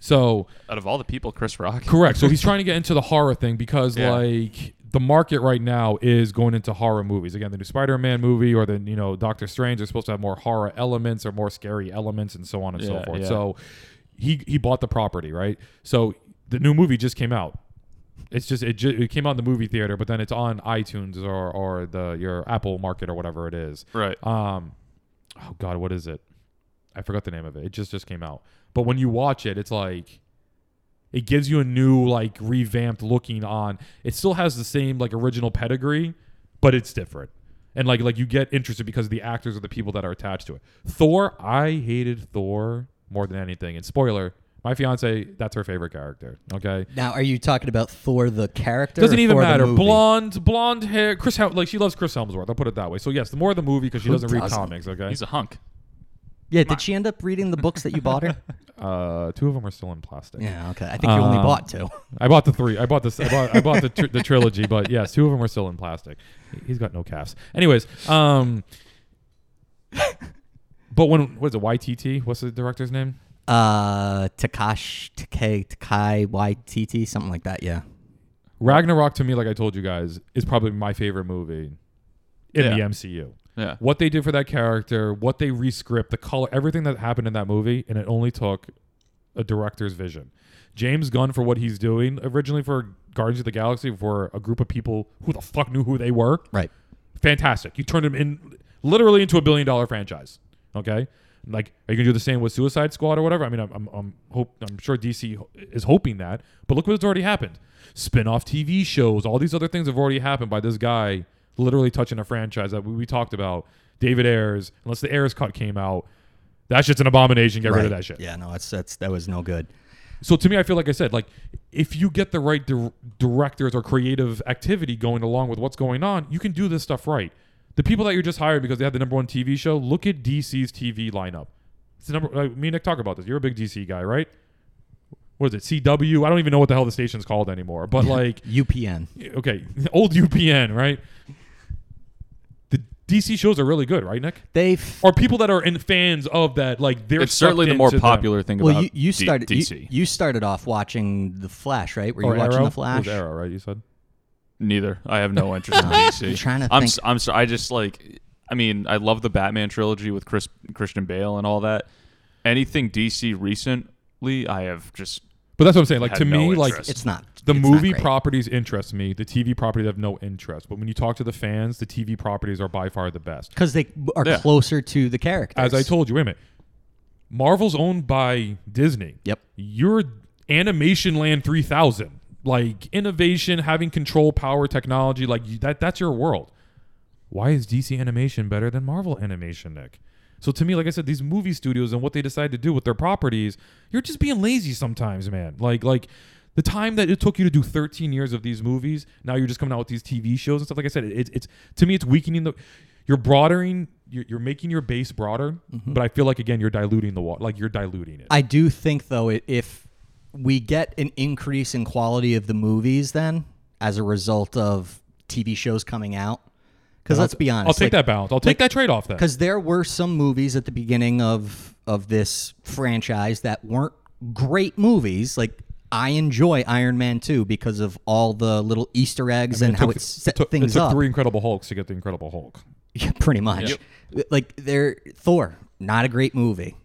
So Out of all the people, Chris Rock. correct. So he's trying to get into the horror thing because Yeah. like the market right now is going into horror movies. Again, the new Spider-Man movie or the you know Doctor Strange are supposed to have more horror elements or more scary elements and so on and so forth. yeah. So he he bought the property, right? So the new movie just came out. It's just it, ju- it came out in the movie theater, but then it's on iTunes or or the your Apple Market or whatever it is. Right. Um, oh God, what is it? I forgot the name of it. It just just came out. But when you watch it, it's like it gives you a new like revamped looking on. It still has the same like original pedigree, but it's different. And like like you get interested because the actors are the people that are attached to it. Thor, I hated Thor more than anything. And spoiler, my fiance, that's her favorite character. Okay. Now, are you talking about Thor the character? Doesn't or even Thor matter. Blonde, blonde hair. Chris, Hel- like she loves Chris Hemsworth. I'll put it that way. So yes, the more the movie because she Who doesn't read doesn't? comics. Okay. He's a hunk. Yeah, did she end up reading the books that you bought her? Uh, two of them are still in plastic. yeah, okay. I think you only Um, bought two. I bought the three. I bought this. I bought, I bought the, tr- the trilogy, but yes, two of them are still in plastic. He's got no calves. Anyways, um, but when what is it? YTT? What's the director's name? Uh, Takash, Takai, Takai, YTT, something like that. Yeah. Ragnarok to me, like I told you guys, is probably my favorite movie in the MCU. Yeah. What they did for that character, what they rescript, the color, everything that happened in that movie, and it only took a director's vision. James Gunn for what he's doing originally for Guardians of the Galaxy for a group of people who the fuck knew who they were. Right. fantastic. You turned him in literally into a billion dollar franchise. Okay, like are you gonna do the same with Suicide Squad or whatever? I mean, I'm I'm, I'm hope I'm sure DC is hoping that, but look what's already happened. Spin-off TV shows, all these other things have already happened by this guy literally touching a franchise that we, we talked about. David Ayers, unless the Ayers cut came out, that shit's an abomination. Get rid of that shit. Yeah, no, it's that's that was no good. So to me, I feel like I said, like if you get the right dir- directors or creative activity going along with what's going on, you can do this stuff right. The people that you're just hired because they have the number one TV show, look at DC's TV lineup. It's the number. Uh, me and Nick talk about this. You're a big DC guy, right? What is it? CW? I don't even know what the hell the station's called anymore. But like, UPN. okay, old UPN, right? The DC shows are really good, right, Nick? They've Or people that are in fans of that, like they're It's certainly the more into them. popular thing well, about you, you started you, DC. you started off watching the Flash, right? Were you Or watching Arrow? the Flash? It was Arrow, right? You said. Neither. I have no interest in I'm DC. trying to I'm think. s- I'm so, I just like I mean, I love the Batman trilogy with Chris Christian Bale and all that. Anything DC recently, I have just But that's what I'm saying. Like to no me, like. It's not the it's movie properties interest me. The TV properties have no interest. But when you talk to the fans, the TV properties are by far the best. because they are Yeah. closer to the characters. As I told you, wait a minute. Marvel's owned by Disney. Yep. You're Animation Land 3000. Like innovation, having control, power, technology, like that that's your world. Why is DC animation better than Marvel animation, Nick? So to me, like I said, these movie studios and what they decide to do with their properties, you're just being lazy sometimes, man. Like like the time that it took you to do 13 years of these movies, now you're just coming out with these TV shows and stuff. Like I said, it, it's to me, it's weakening the. You're broadening. You're, you're making your base broader, mm-hmm. but I feel like again, you're diluting the water. Like you're diluting it. I do think though, if we get an increase in quality of the movies, then as a result of TV shows coming out, because let's be honest, I'll take that balance. I'll take that trade off then. because there were some movies at the beginning of of this franchise that weren't great movies. Like I enjoy Iron Man 2 because of all the little Easter eggs and it how took, it set took, things it took up. three Incredible Hulks to get the Incredible Hulk. Yeah, pretty much. Like they're Thor, not a great movie.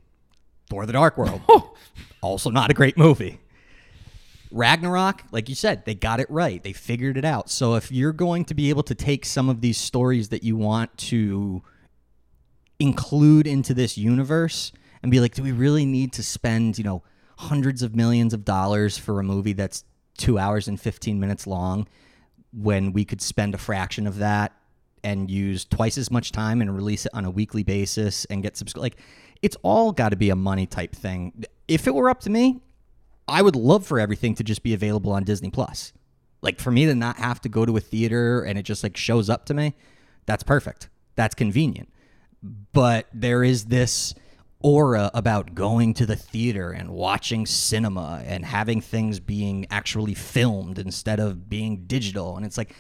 Thor: The Dark World, also not a great movie. Ragnarok, like you said, they got it right. They figured it out. So if you're going to be able to take some of these stories that you want to include into this universe and be like, do we really need to spend, you know, hundreds of millions of dollars for a movie that's two hours and 15 minutes long when we could spend a fraction of that and use twice as much time and release it on a weekly basis and get subscribe like it's all got to be a money type thing. If it were up to me i would love for everything to just be available on disney plus. Like for me to not have to go to a theater and it just like shows up to me that's perfect. That's convenient. But there is this aura about going to the theater and watching cinema and having things being actually filmed instead of being digital and it's like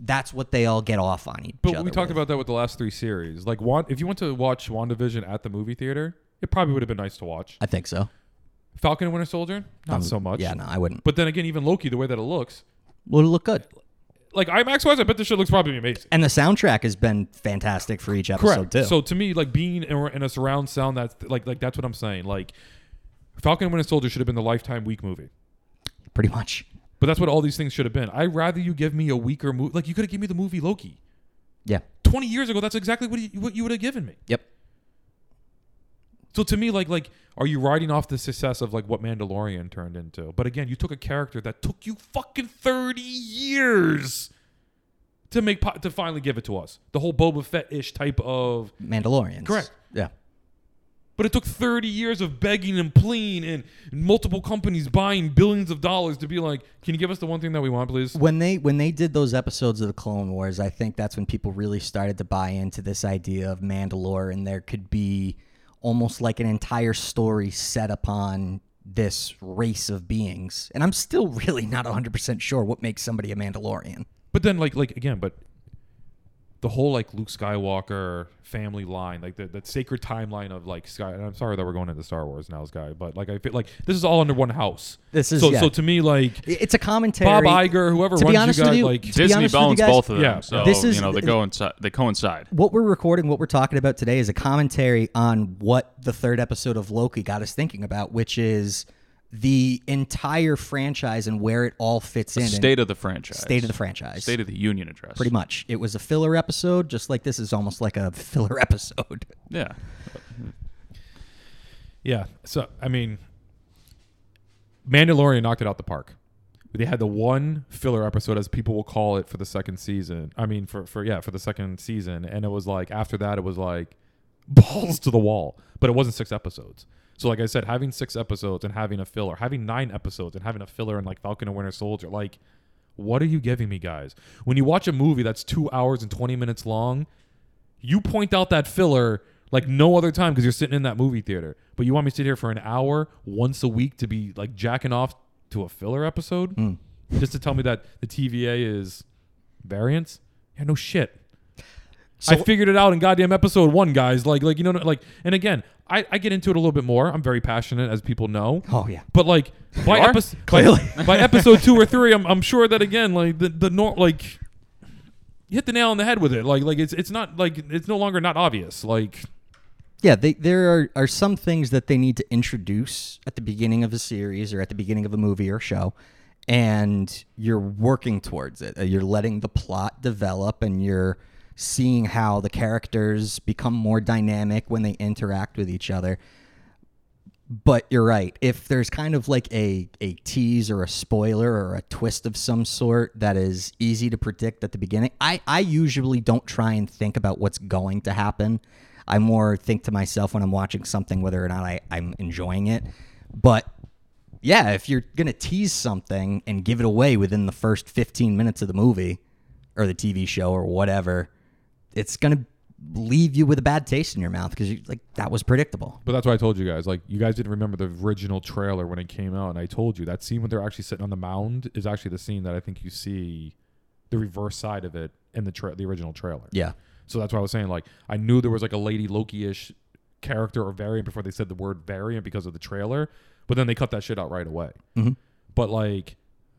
that's what they all get off on each But other But we talked with. about that with the last three series. Like, if you went to watch WandaVision at the movie theater, it probably would have been nice to watch. i think so Falcon and Winter Soldier, not um, so much. yeah no i wouldn't But then again, even Loki, the way that it looks, would look good like IMAX wise, I bet this shit looks probably amazing. and the soundtrack has been fantastic for each episode Correct. too So to me, like being in a, in a surround sound, that's like like that's what I'm saying. Like Falcon and Winter Soldier should have been the Lifetime week movie. pretty much But that's what all these things should have been. I'd rather you give me a weaker movie. Like you could have given me the movie Loki. yeah 20 years ago, that's exactly what you, what you would have given me. yep So to me, like like, are you riding off the success of like what Mandalorian turned into? But again, you took a character that took you fucking 30 years to make po- to finally give it to us. The whole Boba Fett ish type of mandalorians Correct. yeah But it took 30 years of begging and pleading and multiple companies buying billions of dollars to be like, can you give us the one thing that we want, please? when they when they did those episodes of the Clone Wars, I think that's when people really started to buy into this idea of Mandalore, and there could be almost like an entire story set upon this race of beings. And I'm still really not 100 percent sure what makes somebody a Mandalorian. But then, like, like again, but the whole like Luke Skywalker family line, like the, the sacred timeline of like Sky. And I'm sorry that we're going into Star Wars now, Sky, but like I feel like this is all under one house. This is so. yeah. So to me, like it's a commentary. Bob Iger, whoever to be runs honest you with guys, you, like to Disney honest owns both of them, Yeah. so This is- you know they go inside. They coincide. what we're recording, what we're talking about today, is a commentary on what the third episode of Loki got us thinking about, which is the entire franchise and where it all fits in. and State of the franchise. state of the franchise. State of the Union address. Pretty much. It was a filler episode, just like this is almost like a filler episode. Yeah. Yeah. So I mean, Mandalorian knocked it out the park. They had the one filler episode, as people will call it, for the second season. I mean, for for yeah, for the second season, and it was like after that, it was like balls to the wall. But it wasn't six episodes. So like I said, having six episodes and having a filler, having nine episodes and having a filler in like Falcon and Winter Soldier, like what are you giving me, guys? When you watch a movie that's two hours and twenty minutes long, you point out that filler like no other time because you're sitting in that movie theater. But you want me to sit here for an hour once a week to be like jacking off to a filler episode mm. just to tell me that the TVA is variance? Yeah, no shit. I figured it out in goddamn episode one, guys. Like, like you know, like, and again, I, I get into it a little bit more. I'm very passionate, as people know. Oh yeah. But like by episode Clearly. by episode two or three, I'm, I'm sure that again, like the the nor- like you hit the nail on the head with it. Like like it's it's not like it's no longer not obvious. Like Yeah, they, there are, are some things that they need to introduce at the beginning of a series or at the beginning of a movie or show, and you're working towards it. Uh, You're letting the plot develop, and you're seeing how the characters become more dynamic when they interact with each other. But you're right. If there's kind of like a, a tease or a spoiler or a twist of some sort that is easy to predict at the beginning, I, I usually don't try and think about what's going to happen. I more think to myself when I'm watching something whether or not I, I'm enjoying it. But yeah, if you're going to tease something and give it away within the first 15 minutes of the movie or the TV show or whatever, it's going to leave you with a bad taste in your mouth because you like that was predictable. But that's why I told you guys. Like, you guys didn't remember the original trailer when it came out, and I told you that scene when they're actually sitting on the mound is actually the scene that I think you see the reverse side of it in the tra- the original trailer. Yeah. So that's why I was saying like I knew there was like a Lady Loki-ish character or variant before they said the word variant because of the trailer, but then they cut that shit out right away. Mhm. But like,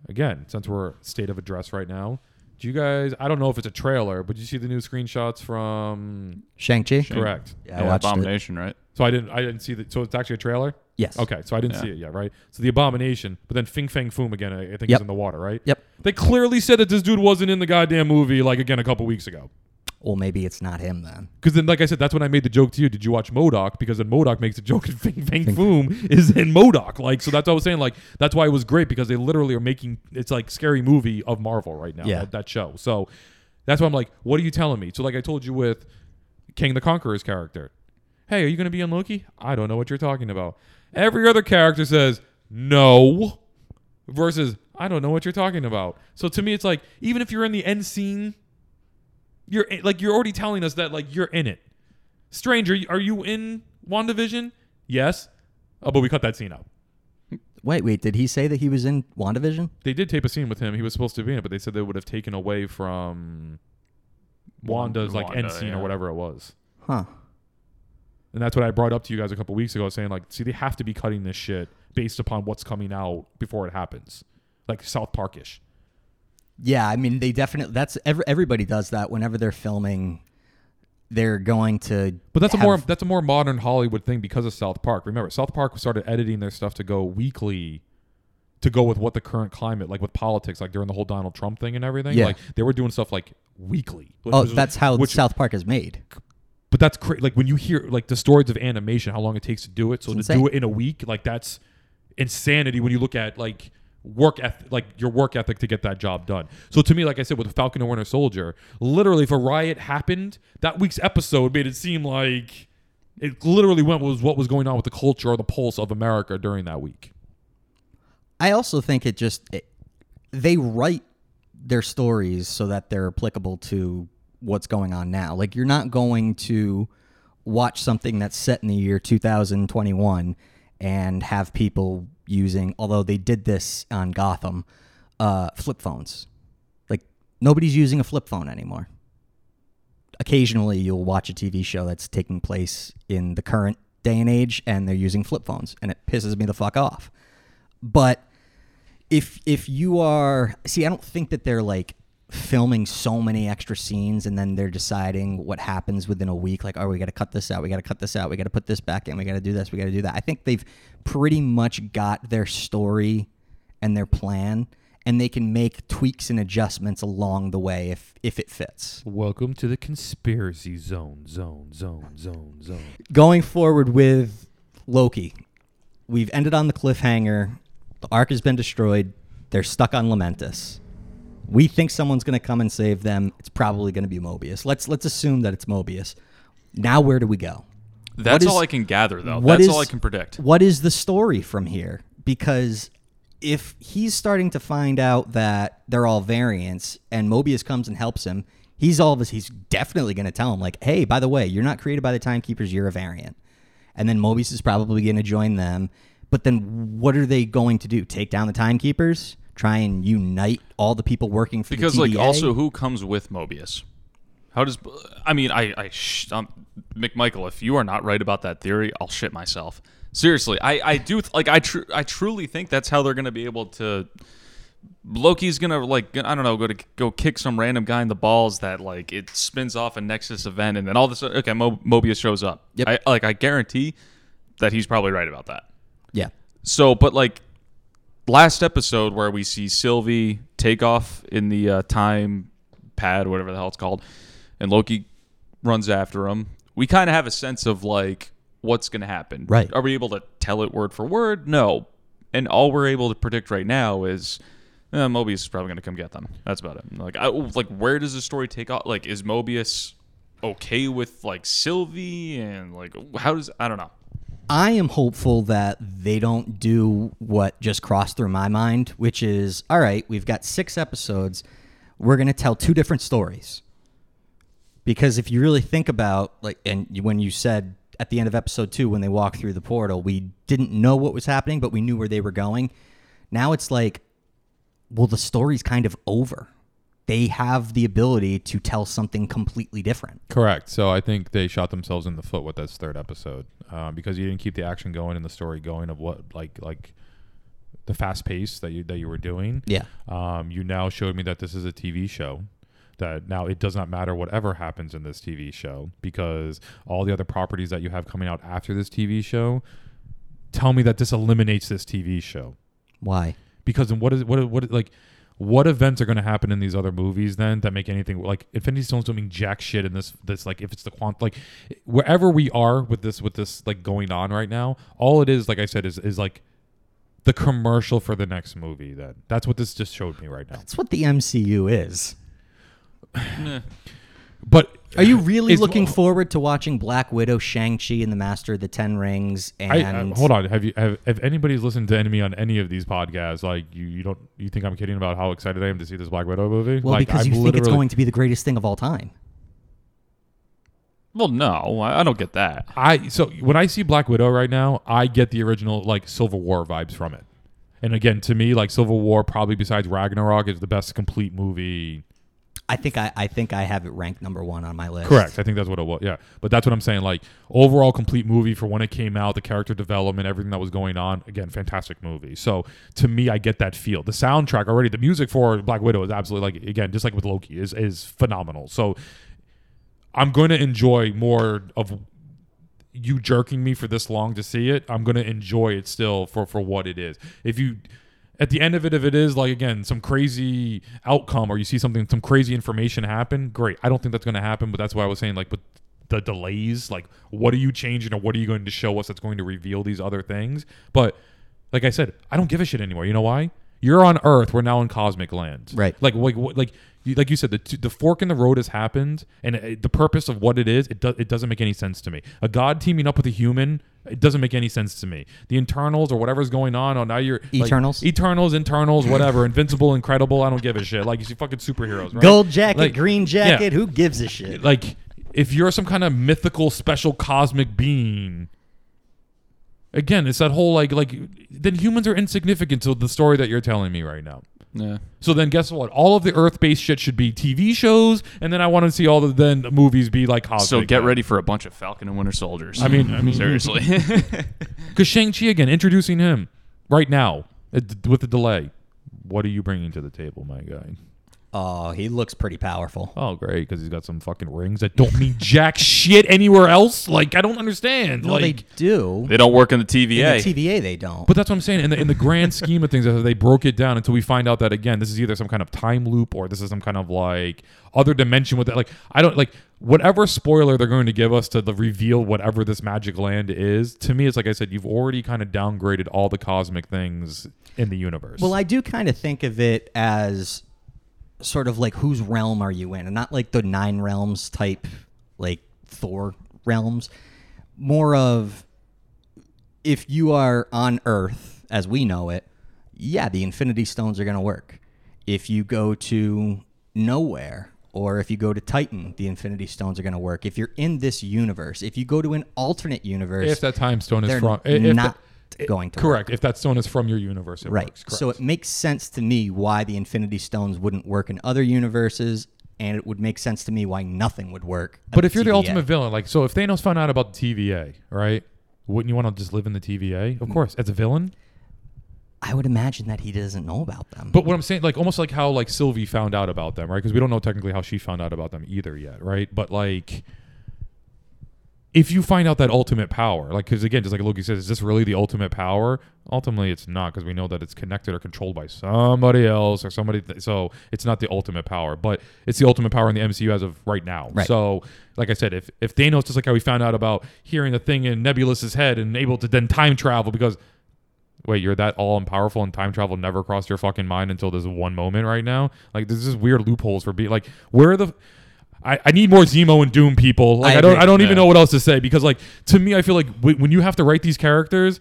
again, since we're state of address right now, do you guys? I don't know if it's a trailer, but did you see the new screenshots from? Shang-Chi? Correct. Yeah, I watched it. Abomination, right? So I didn't. I didn't see that. So it's actually a trailer. Yes. Okay, so I didn't Yeah. see it yet, right? So the abomination, but then Fing Fang Foom again. I I think Yep. is in the water, right? Yep. They clearly said that this dude wasn't in the goddamn movie, like again a couple weeks ago. Well, maybe it's not him then. Because then, like I said, that's when I made the joke to you. Did you watch MODOK? Because then MODOK makes a joke, and Fing Fang Foom is in MODOK. Like, so that's what I was saying. Like, that's why it was great because they literally are making it's like scary movie of Marvel right now. Yeah. That, that show. So that's why I'm like, what are you telling me? So like I told you with Kang the Conqueror's character. Hey, are you gonna be on Loki? I don't know what you're talking about. Every other character says no, versus I don't know what you're talking about. So to me, it's like even if you're in the end scene you're eh, like you're already telling us that like you're in it. Stranger, are you in WandaVision? Yes. Oh, but we cut that scene out. Wait, wait, did he say that he was in WandaVision? They did tape a scene with him. He was supposed to be in it, but they said they would have taken away from Wanda's like Wanda, end scene yeah. or whatever it was. Huh. And that's what I brought up to you guys a couple weeks ago, saying like, see, they have to be cutting this shit based upon what's coming out before it happens, like South Parkish. Yeah, I mean they definitely that's every, everybody does that whenever they're filming they're going to But that's a more that's a more modern Hollywood thing because of South Park. Remember, South Park started editing their stuff to go weekly to go with what the current climate, like with politics, like during the whole Donald Trump thing and everything. Yeah. Like they were doing stuff like weekly. Oh, was- that's how which- South Park is made. But that's crazy. Like when you hear like the stories of animation, how long it takes to do it. So It's to do it in a week, like that's insanity. When you look at like work ethic, like your work ethic to get that job done. So to me, like I said, with Falcon and Winter Soldier, literally, if a riot happened, that week's episode made it seem like it literally went was what was going on with the culture or the pulse of America during that week. I also think it just it, they write their stories so that they're applicable to what's going on now. Like you're not going to watch something that's set in the year 2021 and have people using although they did this on Gotham uh, flip phones. Like nobody's using a flip phone anymore. Occasionally you'll watch a TV show that's taking place in the current day and age and they're using flip phones and it pisses me the fuck off. But if if you are see, I don't think that they're like filming so many extra scenes and then they're deciding what happens within a week like oh we got to cut this out we got to cut this out we got to put this back in we got to do this we got to do that i think they've pretty much got their story and their plan and they can make tweaks and adjustments along the way if if it fits Welcome to the conspiracy zone, zone, zone, zone, zone. going forward with Loki, we've ended on the cliffhanger. The ark has been destroyed. They're stuck on Lamentis. We think someone's going to come and save them. It's probably going to be Mobius. Let's let's assume that it's Mobius. Now where do we go? That's is- all I can gather, though. what That's is- all I can predict. What is the story from here? Because if he's starting to find out that they're all variants and Mobius comes and helps him, he's all of us he's definitely going to tell him like, "Hey, by the way, you're not created by the timekeepers, you're a variant." And then Mobius is probably going to join them. But then what are they going to do? Take down the timekeepers? Try and unite all the people working for Because, like, also, who comes with Mobius? How does I mean I I sh- um, McMichael, if you are not right about that theory, I'll shit myself. Seriously, I I do th- like I tr- I truly think that's how they're going to be able to. Loki's gonna like I don't know go to go kick some random guy in the balls that like it spins off a Nexus event and then all of a sudden okay Mo- Mobius shows up. Yep. I like I guarantee that he's probably right about that. Yeah. So, but like last episode where we see Sylvie take off in the uh, time pad, whatever the hell it's called, and Loki runs after him. We kind of have a sense of like what's going to happen. Right. Are we able to tell it word for word? No. And all we're able to predict right now is eh, Mobius is probably going to come get them. That's about it. Like, I, like where does the story take off? Like, is Mobius okay with like Sylvie and like how does I don't know. I am hopeful that they don't do what just crossed through my mind, which is all right, we've got six episodes. We're going to tell two different stories. Because if you really think about, like, and when you said at the end of episode two, when they walked through the portal, we didn't know what was happening, but we knew where they were going. Now it's like, well, the story's kind of over. They have the ability to tell something completely different. Correct. So I think they shot themselves in the foot with this third episode um, because you didn't keep the action going and the story going of what like like the fast pace that you that you were doing. Yeah. Um, you now showed me that this is a TV show. That now it does not matter whatever happens in this TV show because all the other properties that you have coming out after this TV show tell me that this eliminates this TV show Why? because then what is what what like what events are going to happen in these other movies then that make anything like Infinity Stones don't mean jack shit in this this like if it's the quant like wherever we are with this with this like going on right now all it is like I said is is like the commercial for the next movie then. That's what this just showed me right now. That's what the MCU is. But Are you really Is- looking forward to watching Black Widow, Shang Chi, and the Master of the Ten Rings? And I, uh, hold on. Have you have if anybody's listened to me on any of these podcasts, like you, you don't you think I'm kidding about how excited I am to see this Black Widow movie? well, like, because I'm you think it's going to be the greatest thing of all time. Well, no, I I don't get that. I so when I see Black Widow right now, I get the original like Civil War vibes from it. And again, to me, like Civil War, probably besides Ragnarok, is the best complete movie. I think I, I think I have it ranked number one on my list. Correct. I think that's what it was. Yeah, but that's what I'm saying. Like overall, complete movie for when it came out, the character development, everything that was going on. Again, fantastic movie. So to me, I get that feel. The soundtrack already, the music for Black Widow is absolutely like again, just like with Loki, is is phenomenal. So I'm going to enjoy more of you jerking me for this long to see it. I'm going to enjoy it still for for what it is. If you at the end of it, if it is like again some crazy outcome or you see something, some crazy information happen, great. I don't think that's going to happen, but that's why I was saying like with the delays, like what are you changing or what are you going to show us that's going to reveal these other things? But like I said, I don't give a shit anymore. You know why? You're on Earth. We're now in cosmic land. Right. Like like like you, like you said, the t- the fork in the road has happened, and it, the purpose of what it is, it does it doesn't make any sense to me. A god teaming up with a human, it doesn't make any sense to me. The internals or whatever's going on, oh now you're like, Eternals? Eternals, internals, whatever, invincible, incredible. I don't give a shit. Like you see fucking superheroes, right? Gold jacket, Like, green yeah. jacket. Who gives a shit? Like if you're some kind of mythical, special cosmic being. Again, it's that whole like like then humans are insignificant to the story that you're telling me right now. Yeah. So then guess what? All of the Earth-based shit should be TV shows, and then I want to see all the then movies be like cosmic. So get ready for a bunch of Falcon and Winter Soldiers. I mean, I mean, seriously. because Shang Chi again introducing him right now uh, d- with the delay. What are you bringing to the table, my guy? Oh, he looks pretty powerful. Oh, great, because he's got some fucking rings that don't mean jack shit anywhere else. Like I don't understand. No, like, they do. they don't work in the In TVA. the TVA, they don't. But that's what I'm saying. In the in the grand scheme of things, uh, they broke it down until we find out that again, this is either some kind of time loop or this is some kind of like other dimension with that. Like I don't like whatever spoiler they're going to give us to the reveal whatever this magic land is. To me, it's like I said, you've already kind of downgraded all the cosmic things in the universe. Well, I do kind of think of it as sort of like whose realm are you in, and not like the nine realms type, like Thor realms. More of if you are on Earth as we know it, yeah, the Infinity Stones are going to work. If you go to nowhere, or if you go to Titan, the Infinity Stones are going to work. If you're in this universe, if you go to an alternate universe, if that time stone is from if not going to correct, if that stone is from your universe, right. works. So it makes sense to me why the Infinity Stones wouldn't work in other universes. and it would make sense to me why nothing would work. But if you're the ultimate villain, like so, if Thanos found out about the TVA, right? Wouldn't you want to just live in the TVA? Of mm. course, as a villain. I would imagine that he doesn't know about them. But what I'm saying, like almost like how like Sylvie found out about them, right? Because we don't know technically how she found out about them either yet, right? But like, if you find out that ultimate power, like, because again, just like Loki says, is this really the ultimate power? Ultimately, it's not because we know that it's connected or controlled by somebody else or somebody. Th- so it's not the ultimate power, but it's the ultimate power in the MCU as of right now. Right. So, like I said, if if Thanos, just like how we found out about hearing the thing in Nebulus's head and able to then time travel because Wait, you're that all and powerful and time travel never crossed your fucking mind until this one moment right now? Like there's just weird loopholes for being like where are the I, I need more Zemo and Doom people. Like I I, don't agree. I don't even Yeah. know what else to say because like to me I feel like w- when you have to write these characters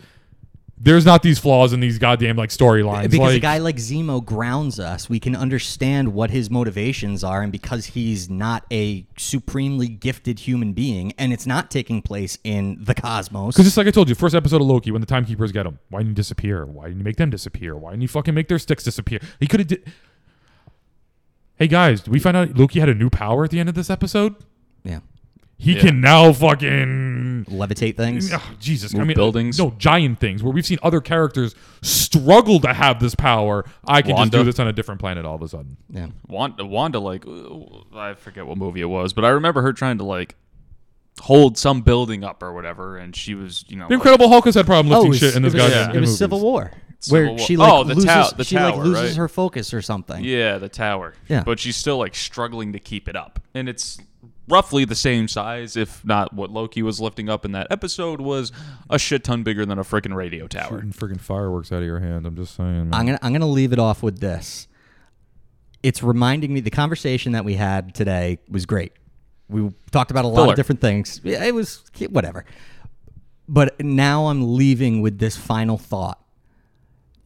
there's not these flaws in these goddamn like storylines. because a like, guy like Zemo grounds us, we can understand what his motivations are, and because he's not a supremely gifted human being, and it's not taking place in the cosmos. Because just like I told you, first episode of Loki, when the timekeepers get him, why didn't you disappear? Why didn't you make them disappear? Why didn't you fucking make their sticks disappear? He could have did. Hey guys, did we find out Loki had a new power at the end of this episode? yeah, He Yeah. can now fucking levitate things. Ugh, Jesus. I Move mean, buildings. No, giant things where we've seen other characters struggle to have this power. I can just Wanda. do this on a different planet all of a sudden. Yeah, Wanda, Wanda, like uh, I forget what movie it was, but I remember her trying to like hold some building up or whatever, and she was, you know, The like- Incredible Hulk has had problem oh, lifting it was, shit in it this was, goddamn Yeah. it was movies. Civil War, Civil where War. she like Oh, the loses, tow- the she like loses right? her focus or something. yeah, the tower. Yeah. but she's still like struggling to keep it up, and it's roughly the same size, if not what Loki was lifting up in that episode was a shit ton bigger than a freaking radio tower. Shooting freaking fireworks out of your hand. I'm just saying. Man. I'm gonna I'm gonna leave it off with this. It's reminding me the conversation that we had today was great. We talked about a lot Filler. of different things. It was whatever. But now I'm leaving with this final thought.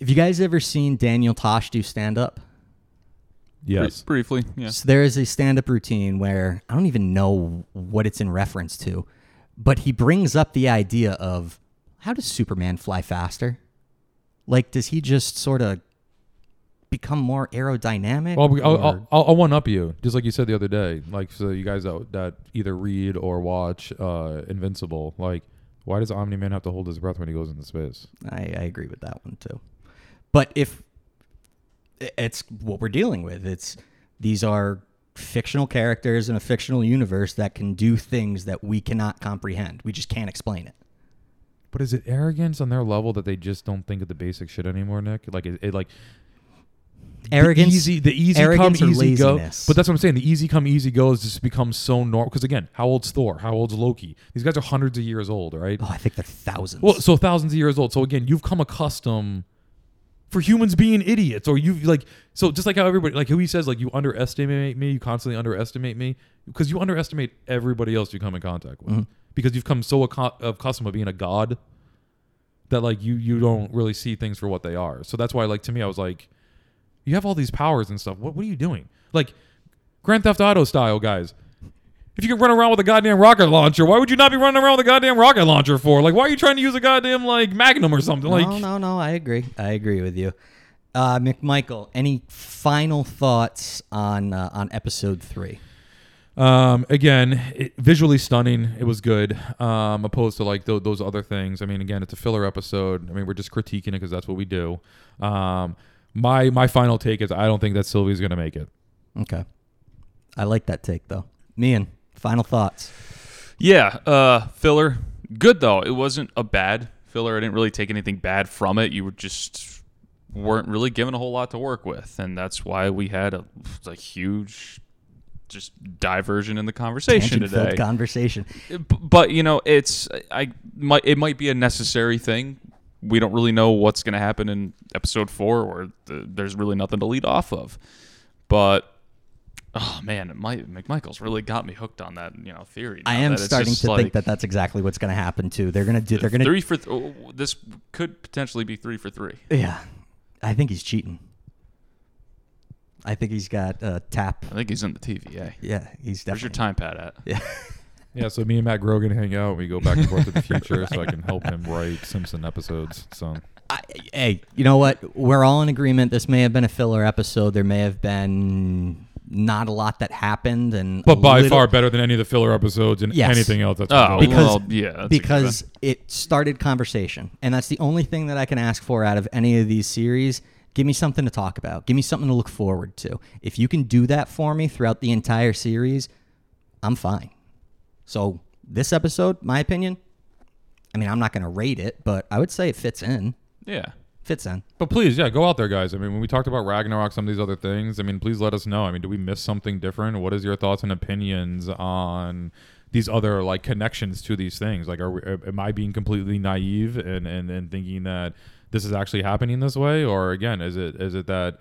Have you guys ever seen Daniel Tosh do stand up? yes. Bri- briefly, yeah. So there is a stand up routine where I don't even know what it's in reference to, but he brings up the idea of how does Superman fly faster? Like, does he just sort of become more aerodynamic? Well, I'll, I'll, I'll, I'll one up you, just like you said the other day. Like, so you guys that, that either read or watch uh, Invincible, like, why does Omni Man have to hold his breath when he goes into space? I, I agree with that one too. But if it's what we're dealing with, it's these are fictional characters in a fictional universe that can do things that we cannot comprehend. We just can't explain it. But is it arrogance on their level that they just don't think of the basic shit anymore, Nick? Like, it, it like Arrogance, the easy, the easy come, easy go. But that's what I'm saying. The easy come, easy go has just become so normal. Because again, how old's Thor? How old's Loki? These guys are hundreds of years old, right? Oh, I think they're thousands. Well, so thousands of years old. So again, you've come accustomed for humans being idiots, or you like so just like how everybody like who he says like you underestimate me, you constantly underestimate me because you underestimate everybody else you come in contact with mm-hmm. because you've come so acco- accustomed to being a god that like you you don't really see things for what they are. So that's why like to me I was like, you have all these powers and stuff. What what are you doing? Like Grand Theft Auto style guys. If you can run around with a goddamn rocket launcher, why would you not be running around with a goddamn rocket launcher for? Like, why are you trying to use a goddamn like Magnum or something? Like, no, no, no. I agree. I agree with you. Uh, McMichael, any final thoughts on uh, on episode three? Um, again, it, visually stunning. It was good. Um, opposed to like th- those other things. I mean, again, it's a filler episode. I mean, we're just critiquing it because that's what we do. Um, my my final take is I don't think that Sylvie's gonna make it. Okay, I like that take though. Mian, final thoughts. Yeah, uh, filler. Good though. It wasn't a bad filler. I didn't really take anything bad from it. You were just weren't really given a whole lot to work with, and that's why we had a, a huge just diversion in the conversation today. conversation. But you know, it's I might it might be a necessary thing. We don't really know what's going to happen in episode four, or the, there's really nothing to lead off of. But oh man, it might McMichael's really got me hooked on that you know theory. I am that starting to like think that that's exactly what's going to happen too. They're going to do. They're going to. three for th- oh, this could potentially be three for three. Yeah, I think he's cheating. I think he's got uh, tap. I think he's in the TVA. Yeah, he's Where's your time pad at? Yeah. Yeah, so me and Matt Grogan hang out. We go back and forth to the future, so I can help him write Simpson episodes. So I, hey, you know what? We're all in agreement. This may have been a filler episode. There may have been not a lot that happened, and But by little- far better than any of the filler episodes and Yes. anything else that's Oh, been going on. Because- well, yeah. That's because it started conversation, and that's the only thing that I can ask for out of any of these series. Give me something to talk about. Give me something to look forward to. If you can do that for me throughout the entire series, I'm fine. So this episode, my opinion, I mean, I'm not going to rate it, but I would say it fits in. yeah. Fits in. But please, yeah, go out there, guys. I mean, when we talked about Ragnarok, some of these other things, I mean, please let us know. I mean, do we miss something different? What is your thoughts and opinions on these other like connections to these things? Like, are we, am I being completely naive and, and and thinking that this is actually happening this way, or again, is it is it that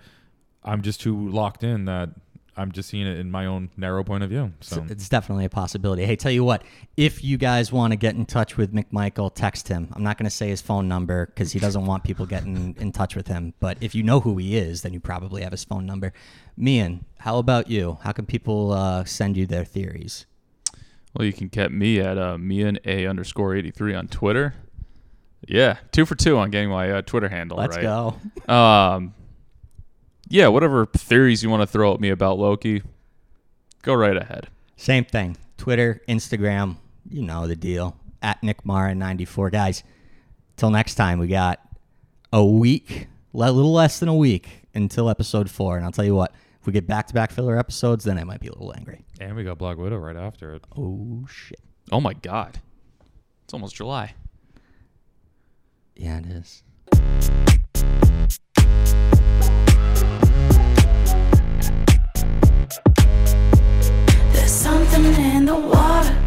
I'm just too locked in that I'm just seeing it in my own narrow point of view? So It's definitely a possibility. Hey, tell you what, if you guys want to get in touch with McMichael, text him. I'm not going to say his phone number because he doesn't want people getting in touch with him. But if you know who he is, then you probably have his phone number. Mian, how about you? How can people uh, send you their theories? Well, you can get me at uh, Mian A underscore 83 on Twitter. Yeah. Two for two on getting my uh, Twitter handle Let's right. go. Um, yeah, whatever theories you want to throw at me about Loki, go right ahead. Same thing. Twitter, Instagram, you know the deal. At Nick Mara94. Guys, till next time, we got a week, a little less than a week until episode four. And I'll tell you what, if we get back to back filler episodes, then I might be a little angry. and we got Black Widow right after it. Oh, shit. Oh my God. It's almost July. Yeah, it is. something in the water.